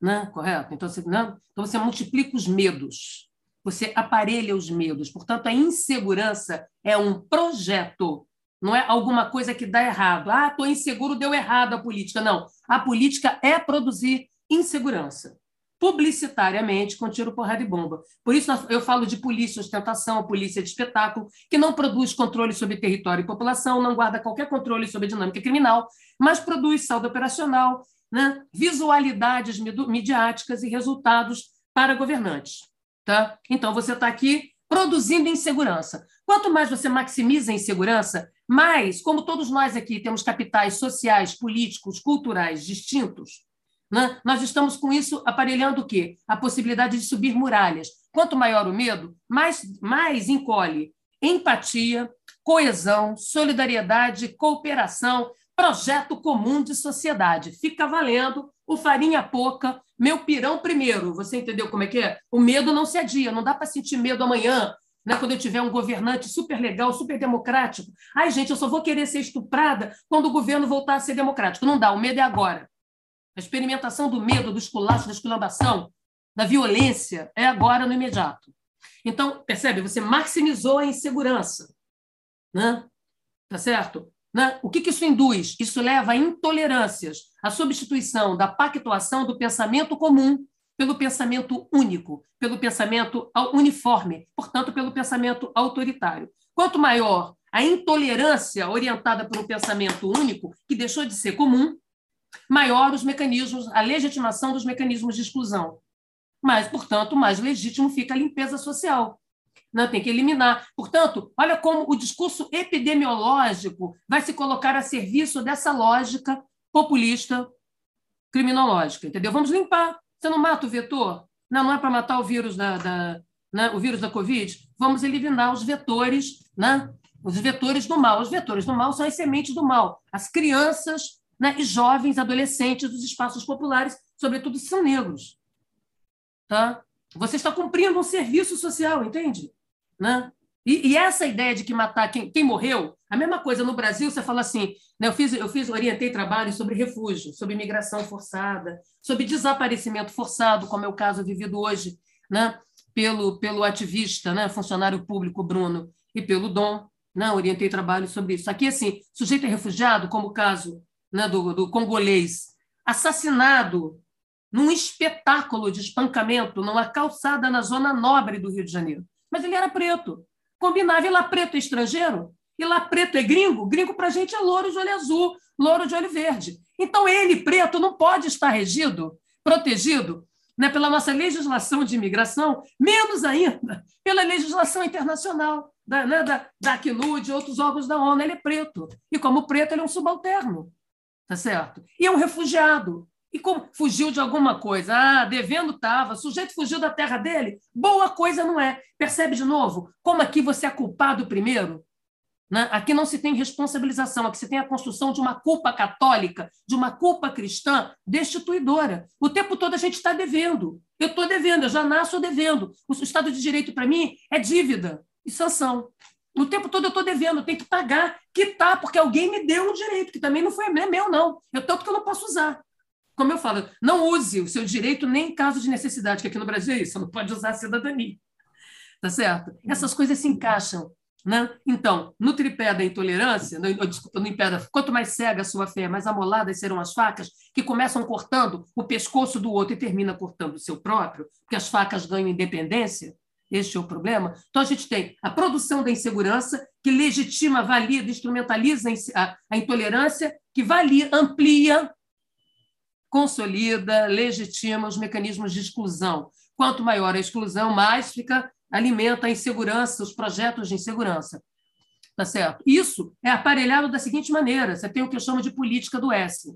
Né? Correto? Então você, né? então, você multiplica os medos. você aparelha os medos. Portanto, a insegurança é um projeto, não é alguma coisa que dá errado. Ah, estou inseguro, deu errado a política. Não. A política é produzir insegurança publicitariamente com tiro, porrada e bomba. Por isso eu falo de polícia ostentação, polícia de espetáculo, que não produz controle sobre território e população, não guarda qualquer controle sobre dinâmica criminal, mas produz saldo operacional, né? visualidades midiáticas e resultados para governantes. Tá? Então, você está aqui produzindo insegurança. Quanto mais você maximiza a insegurança, mais, como todos nós aqui temos capitais sociais, políticos, culturais distintos, né? Nós estamos com isso aparelhando o quê? A possibilidade de subir muralhas. Quanto maior o medo, mais, mais encolhe empatia, coesão, solidariedade, cooperação, projeto comum de sociedade. Fica valendo o farinha pouca, meu pirão primeiro. Você entendeu como é que é? O medo não se adia, não dá para sentir medo amanhã, né, quando eu tiver um governante super legal, super democrático. Ai, gente, eu só vou querer ser estuprada quando o governo voltar a ser democrático. Não dá, o medo é agora. A experimentação do medo, do esculacho, da esculambação, da violência é agora no imediato. Então, percebe? Você maximizou a insegurança. Né? Tá certo? Né? O que, que isso induz? Isso leva a intolerâncias, a substituição da pactuação do pensamento comum pelo pensamento único, pelo pensamento uniforme, portanto, pelo pensamento autoritário. Quanto maior a intolerância orientada por um pensamento único, que deixou de ser comum, maior os mecanismos, a legitimação dos mecanismos de exclusão. Mas, portanto, mais legítimo fica a limpeza social. Não, tem que eliminar. Portanto, olha como o discurso epidemiológico vai se colocar a serviço dessa lógica populista criminológica. Entendeu? Vamos limpar. Você não mata o vetor? Não, não é para matar o vírus da, da né, o vírus da Covid? Vamos eliminar os vetores, né? os vetores do mal. Os vetores do mal são as sementes do mal. As crianças né, e jovens, adolescentes dos espaços populares, sobretudo se são negros. Tá? Você está cumprindo um serviço social, entende? Né? E, e, essa ideia de que matar quem, quem, morreu, a mesma coisa no Brasil, você fala assim, né, eu fiz, eu fiz, orientei trabalho sobre refúgio, sobre imigração forçada, sobre desaparecimento forçado, como é o caso vivido hoje, né, pelo, pelo ativista, né, funcionário público Bruno e pelo Dom, né, orientei trabalho sobre isso. Aqui, assim, sujeito é refugiado, como o caso né, do, do congolês, assassinado num espetáculo de espancamento numa calçada na zona nobre do Rio de Janeiro. Mas ele era preto. Combinava, e lá preto é estrangeiro? E lá preto é gringo? Gringo para a gente é louro de olho azul, louro de olho verde. Então ele, preto, não pode estar regido, protegido né, pela nossa legislação de imigração, menos ainda pela legislação internacional, da, né, da, da Acnud e outros órgãos da ONU. Ele é preto. E como preto, ele é um subalterno tá certo? E é um refugiado. E como fugiu de alguma coisa? Ah, devendo estava, sujeito fugiu da terra dele. Boa coisa não é. Percebe de novo como aqui você é culpado primeiro? Né? Aqui não se tem responsabilização, aqui se tem a construção de uma culpa católica, de uma culpa cristã destituidora. O tempo todo a gente está devendo. Eu estou devendo, eu já nasço devendo. O Estado de Direito, para mim, é dívida e sanção. O tempo todo eu estou devendo, eu tenho que pagar, quitar, porque alguém me deu um direito, que também não foi meu, não. Eu tanto que eu não posso usar. Como eu falo, não use o seu direito nem em caso de necessidade, que aqui no Brasil é isso, você não pode usar a cidadania. Tá certo? Essas coisas se encaixam. Né? Então, no tripé da intolerância, no, desculpa, no tripé da, quanto mais cega a sua fé, mais amoladas serão as facas, que começam cortando o pescoço do outro e termina cortando o seu próprio, porque as facas ganham independência. Este é o problema. Então, a gente tem a produção da insegurança, que legitima, valida, instrumentaliza a intolerância, que valia, amplia, consolida, legitima os mecanismos de exclusão. Quanto maior a exclusão, mais fica alimenta a insegurança, os projetos de insegurança. Tá certo? Isso é aparelhado da seguinte maneira: você tem o que eu chamo de política do S.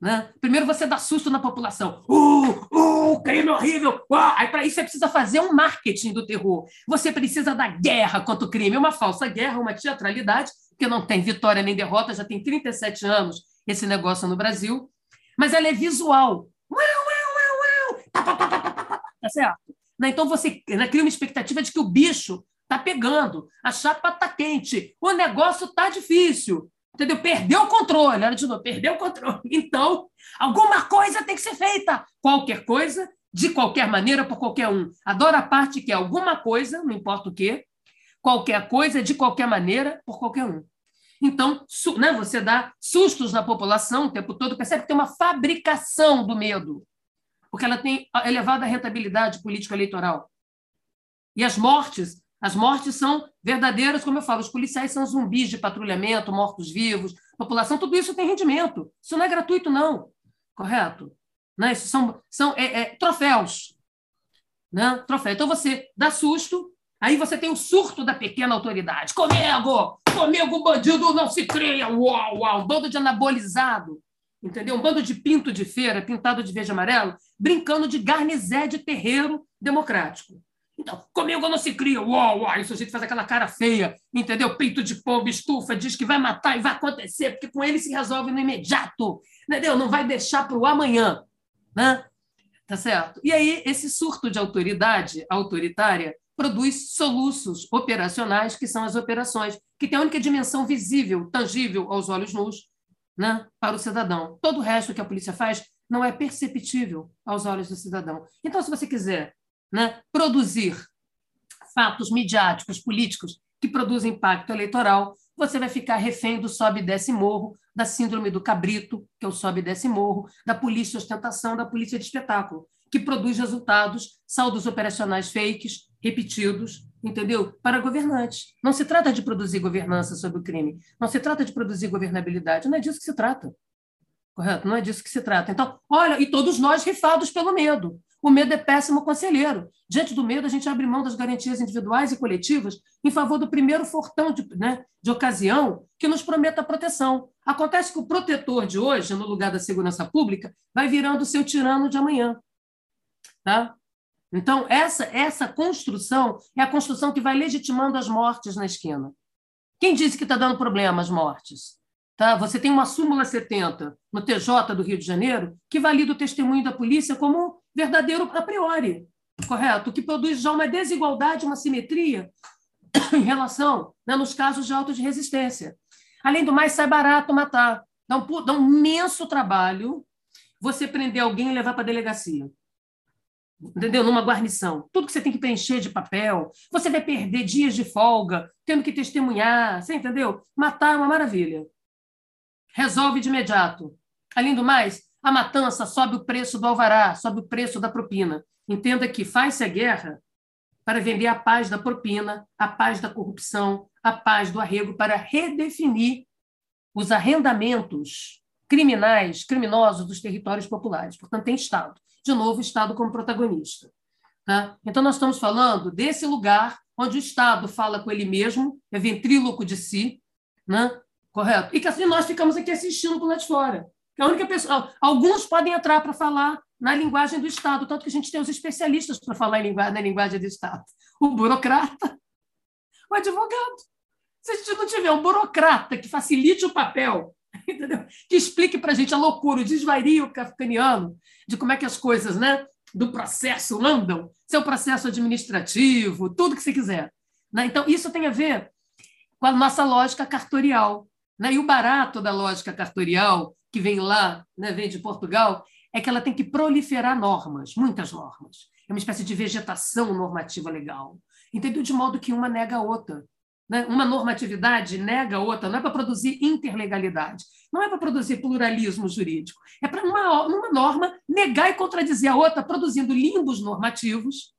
Né? Primeiro você dá susto na população. Uh, uh, crime horrível. Uh, aí para isso você precisa fazer um marketing do terror. Você precisa da guerra contra o crime, uma falsa guerra, uma teatralidade, que não tem vitória nem derrota, já tem 37 anos esse negócio no Brasil. Mas ela é visual. Uau, uau, uau, tá, tá, tá, tá certo? Né? Então você né, cria uma expectativa de que o bicho está pegando, a chapa está quente, o negócio está difícil. Entendeu? Perdeu o controle. Olha de novo, perdeu o controle. Então, alguma coisa tem que ser feita. Qualquer coisa de qualquer maneira por qualquer um. Adoro a parte que é alguma coisa, não importa o quê, qualquer coisa, de qualquer maneira, por qualquer um. Então, né, você dá sustos na população o tempo todo, percebe que tem uma fabricação do medo, porque ela tem elevada rentabilidade político-eleitoral. E as mortes, as mortes são verdadeiras, como eu falo, os policiais são zumbis de patrulhamento, mortos-vivos, população, tudo isso tem rendimento. Isso não é gratuito, não. Correto? Né? Isso são, são é, é, troféus. Né? Troféu. Então você dá susto, aí você tem o surto da pequena autoridade. Comigo! Comigo, bandido não se cria! Uau, uau! Bando de anabolizado. Entendeu? Um bando de pinto de feira, pintado de verde e amarelo, brincando de garnizé de terreiro democrático. Então, comigo não se cria, uau, uau, isso a gente faz aquela cara feia, entendeu? Peito de pombo, estufa, diz que vai matar e vai acontecer, porque com ele se resolve no imediato, entendeu? Não vai deixar para o amanhã, né? Tá certo? E aí, esse surto de autoridade autoritária produz soluços operacionais, que são as operações, que tem a única dimensão visível, tangível aos olhos nus, né, para o cidadão. Todo o resto que a polícia faz não é perceptível aos olhos do cidadão. Então, se você quiser né, produzir fatos midiáticos, políticos, que produzem impacto eleitoral, você vai ficar refém do sobe e desce morro, da síndrome do cabrito, que é o sobe e desce morro, da polícia ostentação, da polícia de espetáculo, que produz resultados, saldos operacionais fakes, repetidos, entendeu? Para governantes. Não se trata de produzir governança sobre o crime, não se trata de produzir governabilidade, não é disso que se trata. Correto? Não é disso que se trata. Então, olha, e todos nós rifados pelo medo. O medo é péssimo conselheiro. Diante do medo, a gente abre mão das garantias individuais e coletivas em favor do primeiro fortão de, né, de ocasião que nos prometa proteção. Acontece que o protetor de hoje, no lugar da segurança pública, vai virando o seu tirano de amanhã. Tá? Então, essa, essa construção é a construção que vai legitimando as mortes na esquina. Quem disse que está dando problema as mortes? Tá? Você tem uma súmula 70 no TJ do Rio de Janeiro que valida o testemunho da polícia como verdadeiro a priori, correto? Que produz já uma desigualdade, uma simetria em relação, né, nos casos de auto de resistência. Além do mais, sai barato matar. Dá um, dá um imenso trabalho você prender alguém e levar para a delegacia. Entendeu? Numa guarnição. Tudo que você tem que preencher de papel, você vai perder dias de folga, tendo que testemunhar, você entendeu? Matar é uma maravilha. Resolve de imediato. Além do mais, a matança sobe o preço do alvará, sobe o preço da propina. Entenda que faz-se a guerra para vender a paz da propina, a paz da corrupção, a paz do arrego, para redefinir os arrendamentos criminais, criminosos dos territórios populares. Portanto, tem Estado. De novo, o Estado como protagonista. Tá? Então, nós estamos falando desse lugar onde o Estado fala com ele mesmo, é ventríloco de si, né? correto? E que assim nós ficamos aqui assistindo por lá de fora. A única pessoa. Alguns podem entrar para falar na linguagem do Estado, tanto que a gente tem os especialistas para falar linguagem, na linguagem do Estado. O burocrata, o advogado. Se a gente não tiver um burocrata que facilite o papel, entendeu? que explique para a gente a loucura, o desvario kafkaniano de como é que as coisas né, do processo andam, seu processo administrativo, tudo que você quiser. Né? Então, isso tem a ver com a nossa lógica cartorial. Né? E o barato da lógica cartorial que vem lá, né, vem de Portugal, é que ela tem que proliferar normas, muitas normas. É uma espécie de vegetação normativa legal. Entendeu? De modo que uma nega a outra. Né? Uma normatividade nega a outra, não é para produzir interlegalidade, não é para produzir pluralismo jurídico, é para uma, norma negar e contradizer a outra, produzindo limbos normativos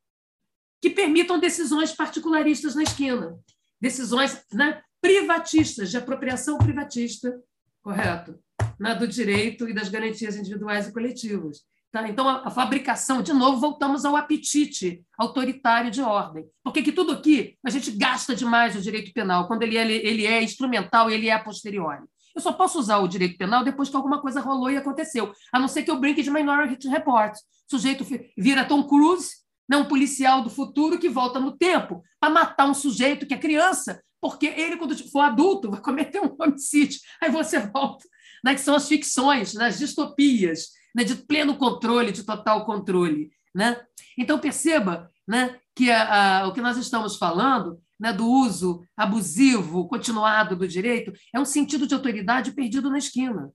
que permitam decisões particularistas na esquina, decisões né, privatistas, de apropriação privatista, correto? né, do direito e das garantias individuais e coletivas. Tá? Então, a, a, fabricação, de novo, voltamos ao apetite autoritário de ordem. Porque que tudo aqui a gente gasta demais o direito penal, quando ele é, ele é instrumental, ele é a posteriori. Eu só posso usar o direito penal depois que alguma coisa rolou e aconteceu, a não ser que eu brinque de Minority Report. O sujeito vira Tom Cruise, né, um policial do futuro que volta no tempo para matar um sujeito que é criança, porque ele, quando for adulto, vai cometer um homicídio. Aí você volta né, que são as ficções, né, as distopias, né, de pleno controle, de total controle. Né? Então, perceba né, que a, a, o que nós estamos falando né, do uso abusivo, continuado do direito, é um sentido de autoridade perdido na esquina.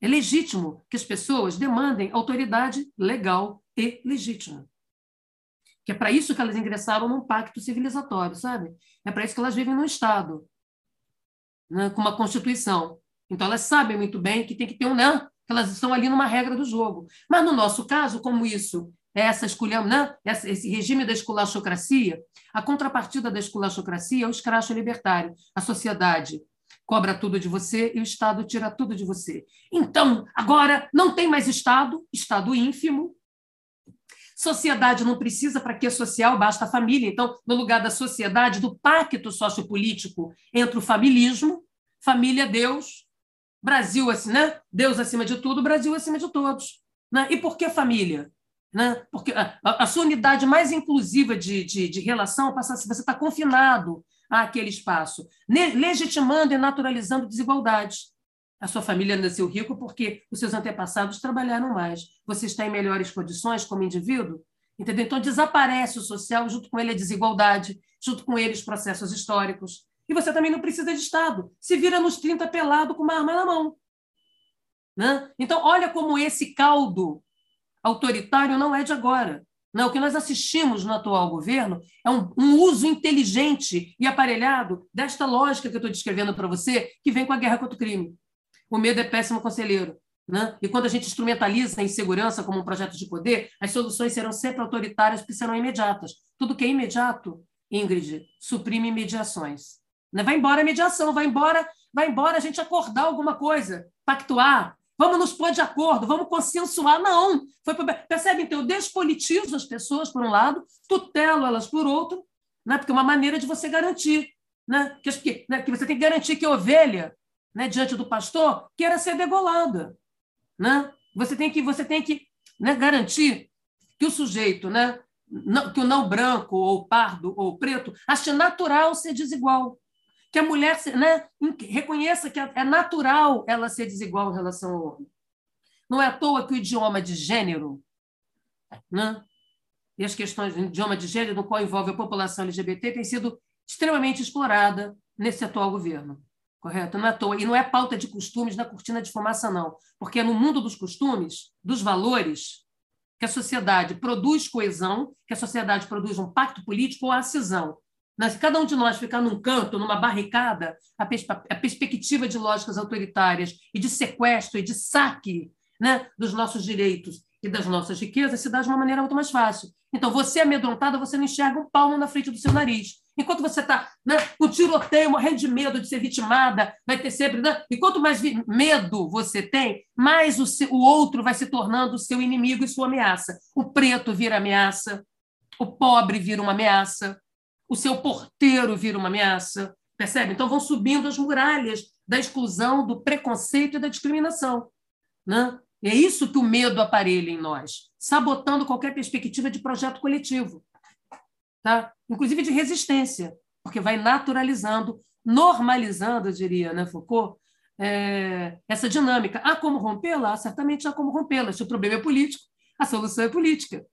É legítimo que as pessoas demandem autoridade legal e legítima. Que é para isso que elas ingressaram num pacto civilizatório, sabe? É para isso que elas vivem num Estado, né, com uma Constituição. Então, elas sabem muito bem que tem que ter um. Né, que elas estão ali numa regra do jogo. Mas, no nosso caso, como isso é essa escolha, né, esse regime da esculachocracia, a contrapartida da esculachocracia é o escracho libertário. A sociedade cobra tudo de você e o Estado tira tudo de você. Então, agora não tem mais Estado, Estado ínfimo. Sociedade não precisa para que social, basta a família. Então, no lugar da sociedade, do pacto sociopolítico entre o familismo, família, Deus, Brasil, assim, né? Deus acima de tudo, Brasil acima de todos. Né? E por que família? Né? Porque a, a sua unidade mais inclusiva de, de, de relação passa a você está confinado àquele espaço, legitimando e naturalizando desigualdades. A sua família nasceu rico porque os seus antepassados trabalharam mais. Você está em melhores condições como indivíduo? Entendeu? Então desaparece o social, junto com ele a desigualdade, junto com ele os processos históricos. E você também não precisa de Estado. Se vira nos 30 pelado com uma arma na mão. Né? Então, olha como esse caldo autoritário não é de agora. Não, o que nós assistimos no atual governo é um, um uso inteligente e aparelhado desta lógica que eu estou descrevendo para você, que vem com a guerra contra o crime. O medo é péssimo conselheiro. Né? E quando a gente instrumentaliza a insegurança como um projeto de poder, as soluções serão sempre autoritárias porque serão imediatas. Tudo que é imediato, Ingrid, suprime mediações. Né? Vai embora a mediação, vai embora, vai embora a gente acordar alguma coisa, pactuar, Vamos nos pôr de acordo, vamos consensuar. Não. Foi pro... Percebe? Então, eu despolitizo as pessoas, por um lado, tutelo elas por outro, né? porque é uma maneira de você garantir. Né? Que, né? que você tem que garantir que a ovelha, né, diante do pastor, queira ser degolada. Né? Você tem que, você tem que né, garantir que o sujeito, né, não, que o não branco, ou pardo, ou preto, ache natural ser desigual que a mulher né, reconheça que é natural ela ser desigual em relação ao homem. Não é à toa que o idioma de gênero né, e as questões do idioma de gênero, no qual envolve a população LGBT, tem sido extremamente explorada nesse atual governo. Correto? Não é à toa. E não é pauta de costumes na cortina de fumaça, não. Porque é no mundo dos costumes, dos valores, que a sociedade produz coesão, que a sociedade produz um pacto político ou a cisão. Se cada um de nós ficar num canto, numa barricada, a, pers a perspectiva de lógicas autoritárias e de sequestro e de saque né, dos nossos direitos e das nossas riquezas se dá de uma maneira muito mais fácil. Então, você amedrontada, você não enxerga um palmo na frente do seu nariz. Enquanto você está né, com tiroteio, morrendo de medo de ser vitimada, vai ter sempre. Né? E quanto mais medo você tem, mais o, seu, o outro vai se tornando o seu inimigo e sua ameaça. O preto vira ameaça, o pobre vira uma ameaça, o seu porteiro vira uma ameaça, percebe? Então vão subindo as muralhas da exclusão, do preconceito e da discriminação. Né? E é isso que o medo aparelha em nós, sabotando qualquer perspectiva de projeto coletivo, tá? inclusive de resistência, porque vai naturalizando, normalizando, eu diria, né, Foucault, é, essa dinâmica. Há como rompê-la? Certamente há como rompê-la. Se o problema é político, a solução é política.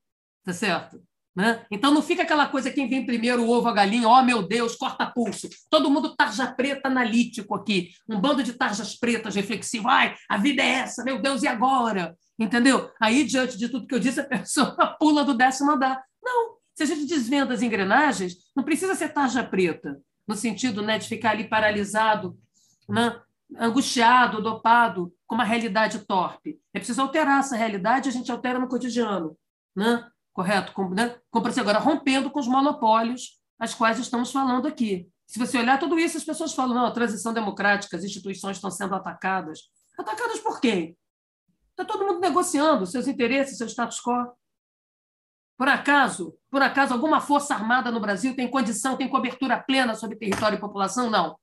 Tá certo? Né? Então não fica aquela coisa quem vem primeiro, o ovo, a galinha, oh meu Deus, corta pulso. Todo mundo tarja preta analítico aqui, um bando de tarjas pretas reflexivo. Ai, a vida é essa, meu Deus, e agora? Entendeu? Aí, diante de tudo que eu disse, a pessoa pula do décimo andar. Não, se a gente desvenda as engrenagens, não precisa ser tarja preta, no sentido né, de ficar ali paralisado, né, angustiado, dopado, com uma realidade torpe. É preciso alterar essa realidade, a gente altera no cotidiano. Né? correto? Como, né? Agora rompendo com os monopólios as quais estamos falando aqui. Se você olhar tudo isso, as pessoas falam, não, a transição democrática, as instituições estão sendo atacadas. Atacadas por quem? Está todo mundo negociando seus interesses, seu status quo. Por acaso, por acaso, alguma força armada no Brasil tem condição, tem cobertura plena sobre território e população? Não.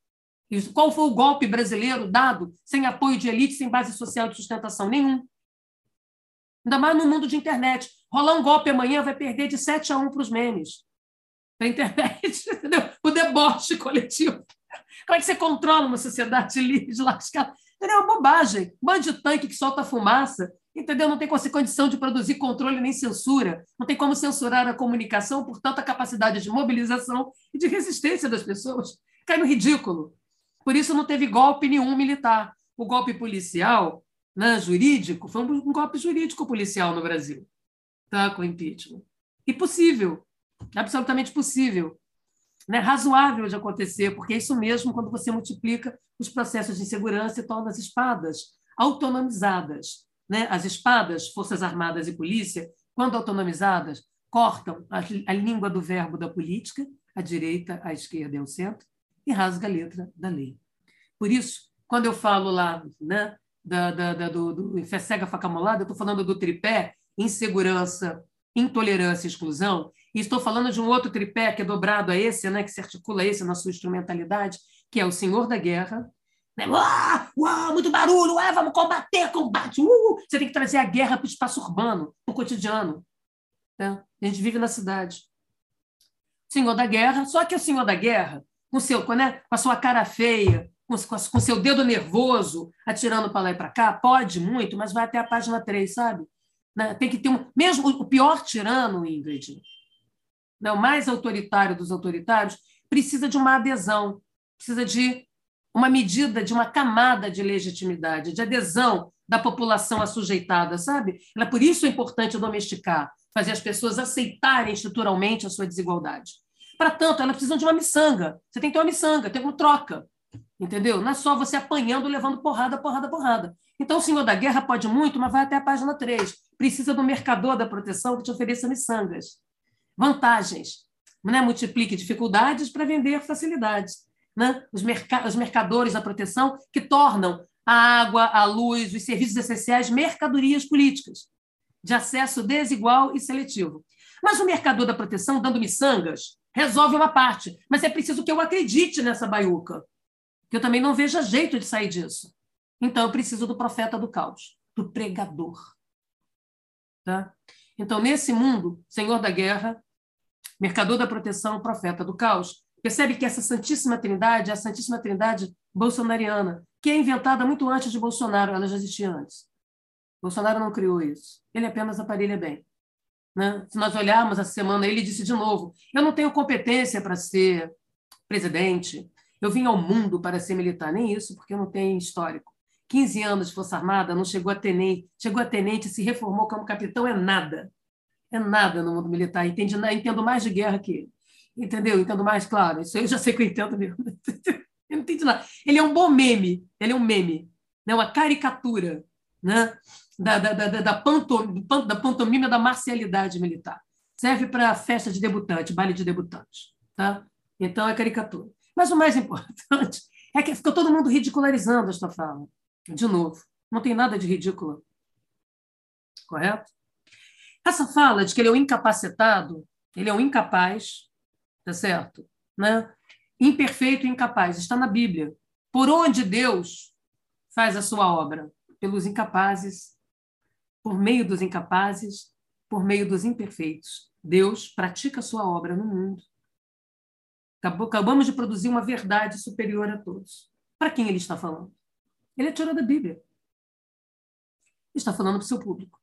Qual foi o golpe brasileiro dado sem apoio de elite, sem base social de sustentação? Nenhum. Ainda mais no mundo de internet. Rolar um golpe amanhã vai perder de 7 a 1 para os memes. Na internet, entendeu? O deboche coletivo. Como é que você controla uma sociedade livre, lascada? É uma bobagem. Bando de tanque que solta fumaça, entendeu? Não tem condição de produzir controle nem censura. Não tem como censurar a comunicação, portanto, a capacidade de mobilização e de resistência das pessoas cai no ridículo. Por isso não teve golpe nenhum militar. O golpe policial né, jurídico, foi um golpe jurídico policial no Brasil, tá, com impeachment. E possível, absolutamente possível, né, razoável de acontecer, porque é isso mesmo quando você multiplica os processos de segurança e torna as espadas autonomizadas. Né? As espadas, Forças Armadas e Polícia, quando autonomizadas, cortam a, a língua do verbo da política, à direita, à esquerda e ao centro, e rasga a letra da lei. Por isso, quando eu falo lá né, da, da, da, do, do fé cega, faca molada, eu estou falando do tripé insegurança, intolerância e exclusão, e estou falando de um outro tripé que é dobrado a esse, né, que se articula a esse na sua instrumentalidade, que é o Senhor da Guerra. Né? Uau, uau, muito barulho, vamos combater, combate. Uh, você tem que trazer a guerra para o espaço urbano, para o cotidiano. Né? A gente vive na cidade. Senhor da Guerra, só que o Senhor da Guerra, com, seu, né, com a sua cara feia, com, com seu dedo nervoso, atirando para lá e para cá, pode muito, mas vai até a página 3, sabe? Né? Tem que ter um. Mesmo o pior tirano, Ingrid, né? o mais autoritário dos autoritários, precisa de uma adesão, precisa de uma medida, de uma camada de legitimidade, de adesão da população assujeitada, sabe? É por isso é importante domesticar, fazer as pessoas aceitarem estruturalmente a sua desigualdade. Para tanto, elas precisam de uma miçanga. Você tem que ter uma miçanga, tem uma troca. Entendeu? Não é só você apanhando, levando porrada, porrada, porrada. Então, o senhor da guerra pode muito, mas vai até a página 3. Precisa do mercador da proteção que te ofereça miçangas. Vantagens. Né? Multiplique dificuldades para vender facilidades. Né? Os, merc os mercadores da proteção que tornam a água, a luz, os serviços essenciais mercadorias políticas, de acesso desigual e seletivo. Mas o mercador da proteção, dando miçangas, resolve uma parte. Mas é preciso que eu acredite nessa baiuca que eu também não vejo jeito de sair disso. Então, eu preciso do profeta do caos, do pregador. Tá? Então, nesse mundo, senhor da guerra, mercador da proteção, profeta do caos, percebe que essa Santíssima Trindade é a Santíssima Trindade bolsonariana, que é inventada muito antes de Bolsonaro, ela já existia antes. Bolsonaro não criou isso. Ele apenas aparelha bem. Né? Se nós olharmos a semana, ele disse de novo: eu não tenho competência para ser presidente, eu vim ao mundo para ser militar, nem isso, porque eu não tenho histórico. 15 anos de Força Armada, não chegou a tenente, chegou a tenente, se reformou como capitão, é nada. É nada no mundo militar. Entendo mais de guerra que ele. Entendeu? Entendo mais, claro. Isso eu já sei que eu entendo mesmo. eu não entendi nada. Ele é um bom meme. Ele é um meme. Né? Uma caricatura né? da, da, da, da, pantom, da pantomima da marcialidade militar. Serve para festa de debutante, baile de debutante. Tá? Então, é caricatura. Mas o mais importante é que ficou todo mundo ridicularizando esta fala. De novo, não tem nada de ridículo. Correto? Essa fala de que ele é um incapacitado, ele é um incapaz, tá certo? Né? Imperfeito e incapaz, está na Bíblia. Por onde Deus faz a sua obra? Pelos incapazes, por meio dos incapazes, por meio dos imperfeitos. Deus pratica a sua obra no mundo Acabamos de produzir uma verdade superior a todos. Para quem ele está falando? Ele é tirou da Bíblia. Está falando para o seu público.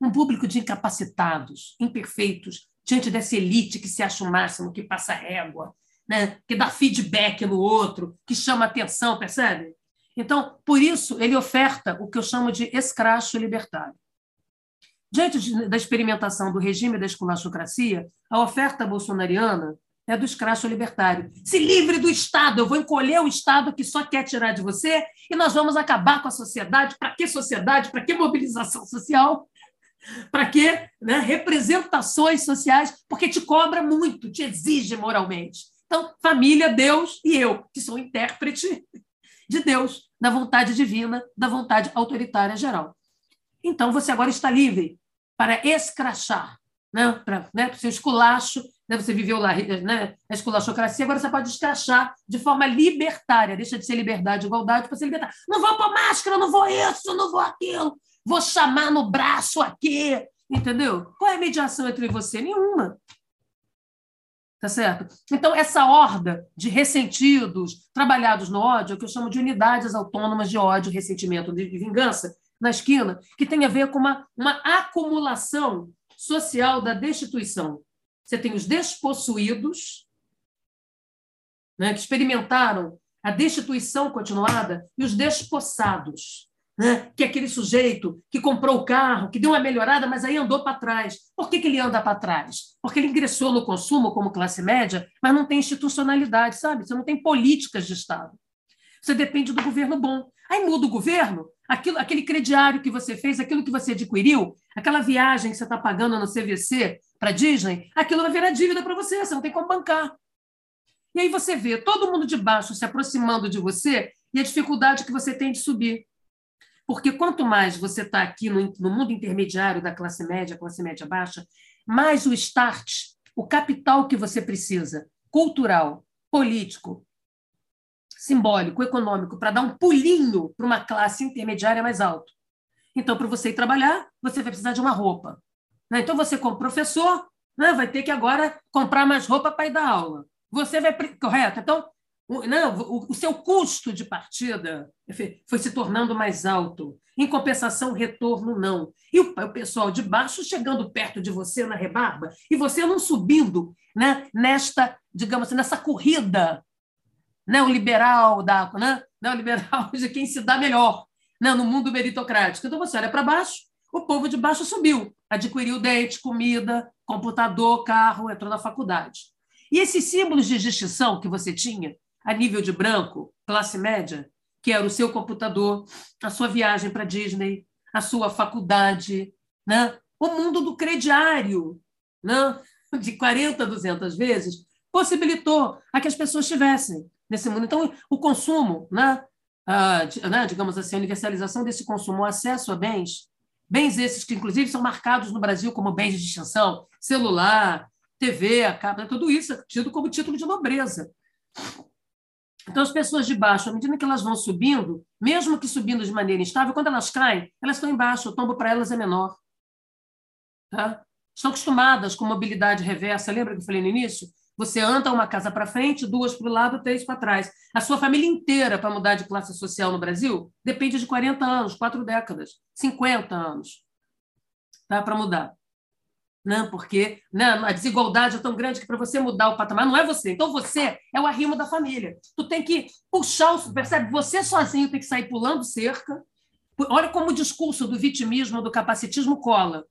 Um público de incapacitados, imperfeitos, diante dessa elite que se acha o máximo, que passa régua, né? que dá feedback no outro, que chama atenção, percebe? Então, por isso, ele oferta o que eu chamo de escracho libertário. Diante da experimentação do regime da esculachocracia, a oferta bolsonariana é do escracho libertário. Se livre do Estado, eu vou encolher o Estado que só quer tirar de você e nós vamos acabar com a sociedade. Para que sociedade? Para que mobilização social? Para que né, representações sociais? Porque te cobra muito, te exige moralmente. Então, família, Deus e eu, que sou intérprete de Deus, da vontade divina, da vontade autoritária geral. Então, você agora está livre para escrachar, né, para né, o seu esculacho né? você viveu lá né? a esculachocracia, agora você pode escrachar de forma libertária, deixa de ser liberdade igualdade para ser libertário. Não vou pôr máscara, não vou isso, não vou aquilo, vou chamar no braço aqui, entendeu? Qual é a mediação entre você? Nenhuma. Tá certo? Então, essa horda de ressentidos, trabalhados no ódio, é que eu chamo de unidades autônomas de ódio, ressentimento e vingança, na esquina, que tem a ver com uma, uma acumulação social da destituição. Você tem os despossuídos, né, que experimentaram a destituição continuada, e os despossados, né? que é aquele sujeito que comprou o carro, que deu uma melhorada, mas aí andou para trás. Por que, que ele anda para trás? Porque ele ingressou no consumo como classe média, mas não tem institucionalidade, sabe? Você não tem políticas de Estado. Você depende do governo bom. Aí muda o governo, aquilo, aquele crediário que você fez, aquilo que você adquiriu, aquela viagem que você está pagando no CVC para Disney, aquilo vai virar dívida para você, você não tem como bancar. E aí você vê todo mundo de baixo se aproximando de você e a dificuldade que você tem de subir. Porque quanto mais você está aqui no, no, mundo intermediário da classe média, classe média baixa, mais o start, o capital que você precisa, cultural, político, simbólico, econômico, para dar um pulinho para uma classe intermediária mais alta. Então, para você ir trabalhar, você vai precisar de uma roupa. Né? Então, você, como professor, né, vai ter que agora comprar mais roupa para ir dar aula. Você vai. Correto? Então, não, o, o seu custo de partida foi se tornando mais alto. Em compensação, retorno não. E o, o, pessoal de baixo chegando perto de você na rebarba e você não subindo né, nesta, digamos assim, nessa corrida neoliberal da né, neoliberal de quem se dá melhor né, no mundo meritocrático. Então você olha para baixo, o povo de baixo subiu, adquiriu dente, comida, computador, carro, entrou na faculdade. E esses símbolos de distinção que você tinha, a nível de branco, classe média, que era o seu computador, a sua viagem para Disney, a sua faculdade, né? o mundo do crediário, né? de 40, 200 vezes, possibilitou a que as pessoas tivessem nesse mundo. Então, o consumo, né? Ah, né? digamos assim, a universalização desse consumo, o acesso a bens, bens esses que, inclusive, são marcados no Brasil como bens de distinção, celular, TV, a cabo, tudo isso é tido como título de nobreza. Então, as pessoas de baixo, à medida que elas vão subindo, mesmo que subindo de maneira instável, quando elas caem, elas estão embaixo, o tombo para elas é menor. Tá? Estão acostumadas com mobilidade reversa. Lembra que eu falei no início? Você anda uma casa para frente, duas para o lado, três para trás. A sua família inteira, para mudar de classe social no Brasil, depende de 40 anos, quatro décadas, 50 anos tá? para mudar né? porque né, a desigualdade é tão grande que para você mudar o patamar não é você. Então você é o arrimo da família. Tu tem que puxar o. Percebe? Você sozinho tem que sair pulando cerca. Olha como o discurso do vitimismo, do capacitismo cola.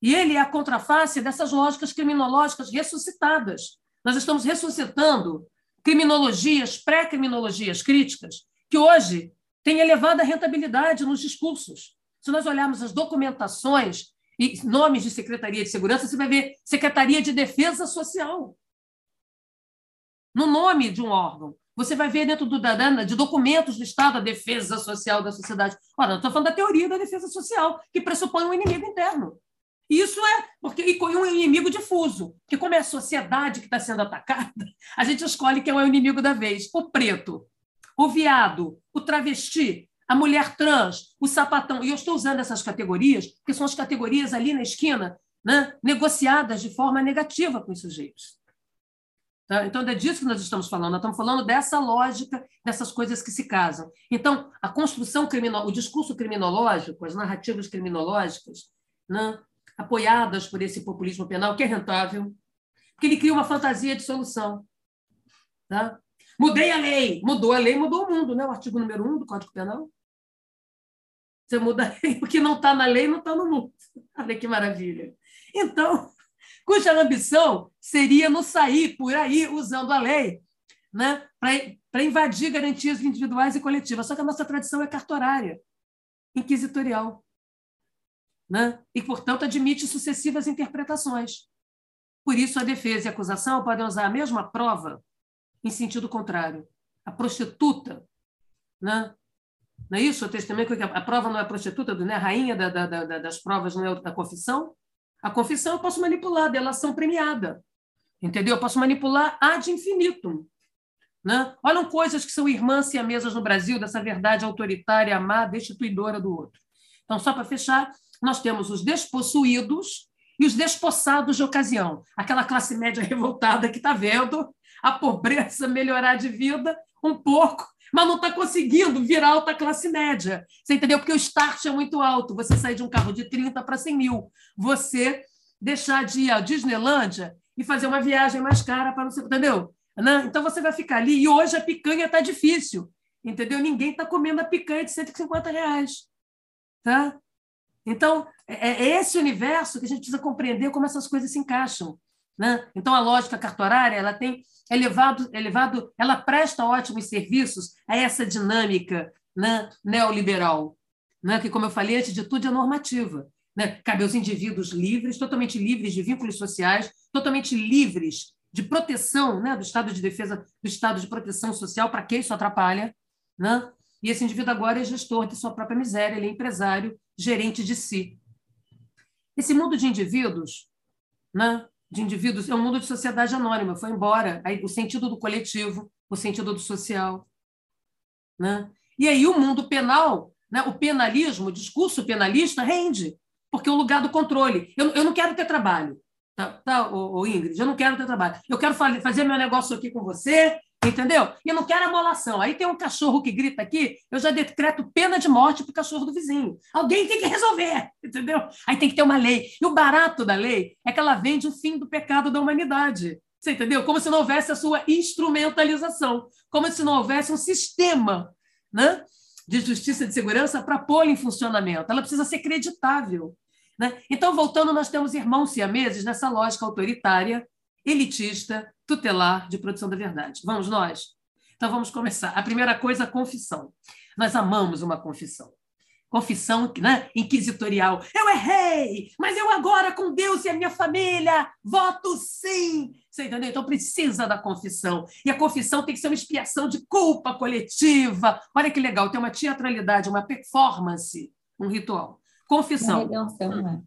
E ele é a contraface dessas lógicas criminológicas ressuscitadas. Nós estamos ressuscitando criminologias, pré-criminologias críticas, que hoje têm elevada rentabilidade nos discursos. Se nós olharmos as documentações e nomes de Secretaria de Segurança, você vai ver Secretaria de Defesa Social. No nome de um órgão. Você vai ver dentro do, da, de documentos do Estado a defesa social da sociedade. Ora, eu estou falando da teoria da defesa social, que pressupõe um inimigo interno. Isso é porque e um inimigo difuso, que como é a sociedade que está sendo atacada, a gente escolhe quem é o inimigo da vez: o preto, o viado, o travesti, a mulher trans, o sapatão. E eu estou usando essas categorias, porque são as categorias ali na esquina, né, negociadas de forma negativa com os sujeitos. Tá? Então, é disso que nós estamos falando. Nós estamos falando dessa lógica, dessas coisas que se casam. Então, a construção criminal, o discurso criminológico, as narrativas criminológicas, né, apoiadas por esse populismo penal, que é rentável, que ele cria uma fantasia de solução. Tá? Mudei a lei. Mudou a lei, mudou o mundo, né? o artigo número 1 do Código Penal. Você muda o que não está na lei, não está no mundo. Olha que maravilha. Então, cuja ambição seria não sair por aí usando a lei né, para invadir garantias individuais e coletivas. Só que a nossa tradição é cartorária, inquisitorial. Né? E, portanto, admite sucessivas interpretações. Por isso, a defesa e a acusação podem usar a mesma prova em sentido contrário. A prostituta né, não é isso? O testemunho que a prova não é prostituta, não é a rainha da, da, da, das provas, não é da confissão? A confissão eu posso manipular, delação premiada. Entendeu? Eu posso manipular ad infinitum. Né? Olham coisas que são irmãs e mesas no Brasil dessa verdade autoritária, amada, destituidora do outro. Então, só para fechar, nós temos os despossuídos e os despossados de ocasião. Aquela classe média revoltada que está vendo a pobreza melhorar de vida um pouco mas não está conseguindo virar alta classe média. Você entendeu? Porque o start é muito alto. Você sair de um carro de 30 para 100 mil. Você deixar de ir à Disneylândia e fazer uma viagem mais cara para não ser. Entendeu? Né? Então você vai ficar ali. E hoje a picanha está difícil. Entendeu? Ninguém está comendo a picanha de 150 reais. Tá? Então, é, é esse universo que a gente precisa compreender como essas coisas se encaixam. Né? Então, a lógica cartorária ela tem elevado, elevado, ela presta ótimos serviços a essa dinâmica né, neoliberal, né, que, como eu falei antes de tudo, é normativa. Né? Cabe aos indivíduos livres, totalmente livres de vínculos sociais, totalmente livres de proteção né, do Estado de defesa, do Estado de proteção social, para que isso atrapalha. Né? E esse indivíduo agora é gestor de sua própria miséria, ele é empresário, gerente de si. Esse mundo de indivíduos, né, de indivíduos, é um mundo de sociedade anônima, foi embora aí, o sentido do coletivo, o sentido do social. Né? E aí o mundo penal, né, o penalismo, o discurso penalista rende, porque é o lugar do controle. Eu, eu não quero ter trabalho, tá, tá ô, ô Ingrid? Eu não quero ter trabalho. Eu quero fazer meu negócio aqui com você, Entendeu? E não quero amolação. Aí tem um cachorro que grita aqui, eu já decreto pena de morte para o cachorro do vizinho. Alguém tem que resolver, entendeu? Aí tem que ter uma lei. E o barato da lei é que ela vende o fim do pecado da humanidade. Você entendeu? Como se não houvesse a sua instrumentalização, como se não houvesse um sistema né, de justiça e de segurança para pôr em funcionamento. Ela precisa ser creditável. Né? Então, voltando, nós temos irmãos siameses nessa lógica autoritária, elitista, tutelar de produção da verdade. Vamos nós? Então vamos começar. A primeira coisa, a confissão. Nós amamos uma confissão. Confissão né, inquisitorial. Eu errei, mas eu agora, com Deus e a minha família, voto sim. Você entendeu? Então precisa da confissão. E a confissão tem que ser uma expiação de culpa coletiva. Olha que legal, tem uma teatralidade, uma performance, um ritual. Confissão. Né?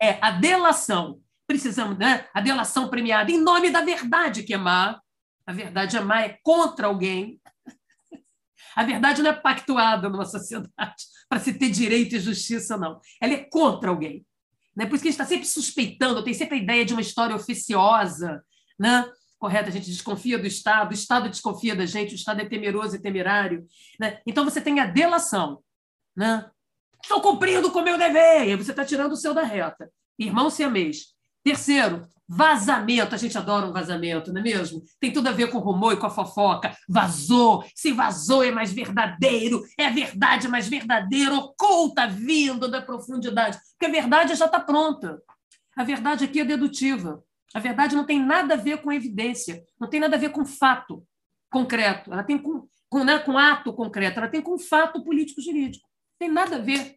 É a delação precisamos, né? A delação premiada em nome da verdade, que é má. A verdade é má, é contra alguém. A verdade não é pactuada numa sociedade para se ter direito e justiça, não. Ela é contra alguém. Né? Por isso que a gente está sempre suspeitando, tem sempre a ideia de uma história oficiosa, né? correto? A gente desconfia do Estado, o Estado desconfia da gente, o Estado é temeroso e temerário. Né? Então você tem a delação. Né? Estou cumprindo com o meu dever, e você está tirando o seu da reta. Irmão siamês, Terceiro, vazamento. A gente adora um vazamento, não é mesmo? Tem tudo a ver com o rumor e com a fofoca. Vazou. Se vazou é mais verdadeiro. É a verdade mais verdadeira, oculta, vindo da profundidade. Porque a verdade já está pronta. A verdade aqui é dedutiva. A verdade não tem nada a ver com evidência, não tem nada a ver com fato concreto. Ela tem com, com, né, com ato concreto, ela tem com fato político-jurídico. Tem nada a ver.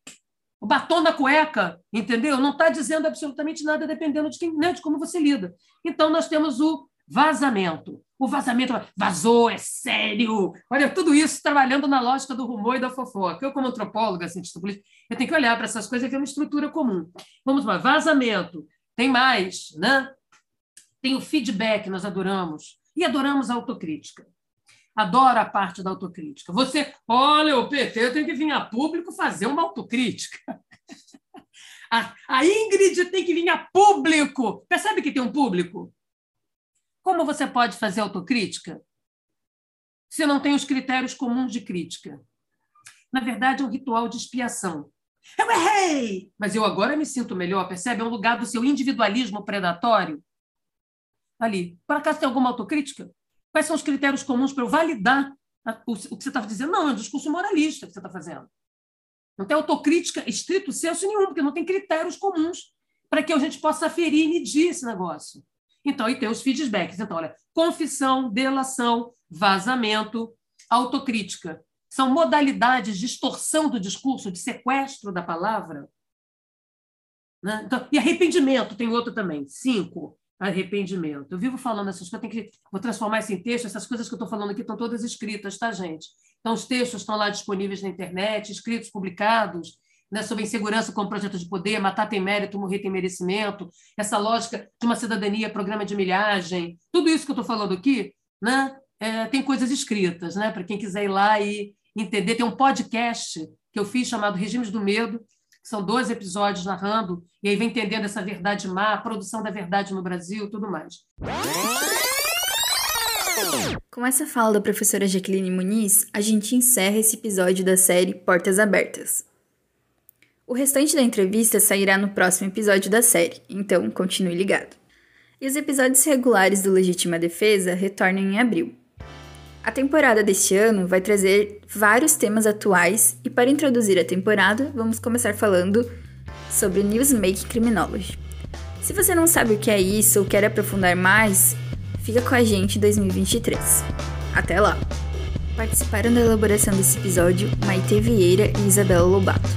O batom na cueca, entendeu? Não está dizendo absolutamente nada dependendo de, quem, né, de como você lida. Então, nós temos o vazamento. O vazamento vazou, é sério. Olha, tudo isso trabalhando na lógica do rumor e da fofoca. Eu, como antropóloga, cientista político, eu tenho que olhar para essas coisas e ver uma estrutura comum. Vamos lá, vazamento. Tem mais, né? Tem o feedback, nós adoramos. E adoramos a autocrítica. Adoro a parte da autocrítica. Você, olha, o PT tem que vir a público fazer uma autocrítica. A, a Ingrid tem que vir a público. Percebe que tem um público? Como você pode fazer autocrítica se não tem os critérios comuns de crítica? Na verdade, é um ritual de expiação. Eu errei, mas eu agora me sinto melhor, percebe? É um lugar do seu individualismo predatório. Ali. Por acaso tem alguma autocrítica? Quais são os critérios comuns para eu validar o que você está dizendo? Não, é um discurso moralista que você está fazendo. Não tem autocrítica estrito senso nenhum, porque não tem critérios comuns para que a gente possa aferir e medir esse negócio. Então, aí tem os feedbacks. Então, olha, confissão, delação, vazamento, autocrítica. São modalidades de distorção do discurso, de sequestro da palavra. Né? Então, e arrependimento, tem outro também. Cinco, arrependimento. Eu vivo falando essas coisas, tenho que vou transformar isso em texto. Essas coisas que eu estou falando aqui estão todas escritas, tá, gente? Então, os textos estão lá disponíveis na internet, escritos, publicados, né, sobre insegurança como projeto de poder, matar tem mérito, morrer tem merecimento, essa lógica de uma cidadania, programa de milhagem, tudo isso que eu estou falando aqui, né, é, tem coisas escritas, né, para quem quiser ir lá e entender. Tem um podcast que eu fiz chamado Regimes do Medo, são 12 episódios narrando, e aí vem entendendo essa verdade má, a produção da verdade no Brasil, tudo mais. Com essa fala da professora Jaqueline Muniz, a gente encerra esse episódio da série Portas Abertas. O restante da entrevista sairá no próximo episódio da série, então continue ligado. E os episódios regulares do Legítima Defesa retornam em abril. A temporada deste ano vai trazer vários temas atuais e para introduzir a temporada, vamos começar falando sobre Newsmaking Criminology. Se você não sabe o que é isso ou quer aprofundar mais, fica com a gente em 2023. Até lá! Participaram da elaboração desse episódio Maite Vieira e Isabela Lobato.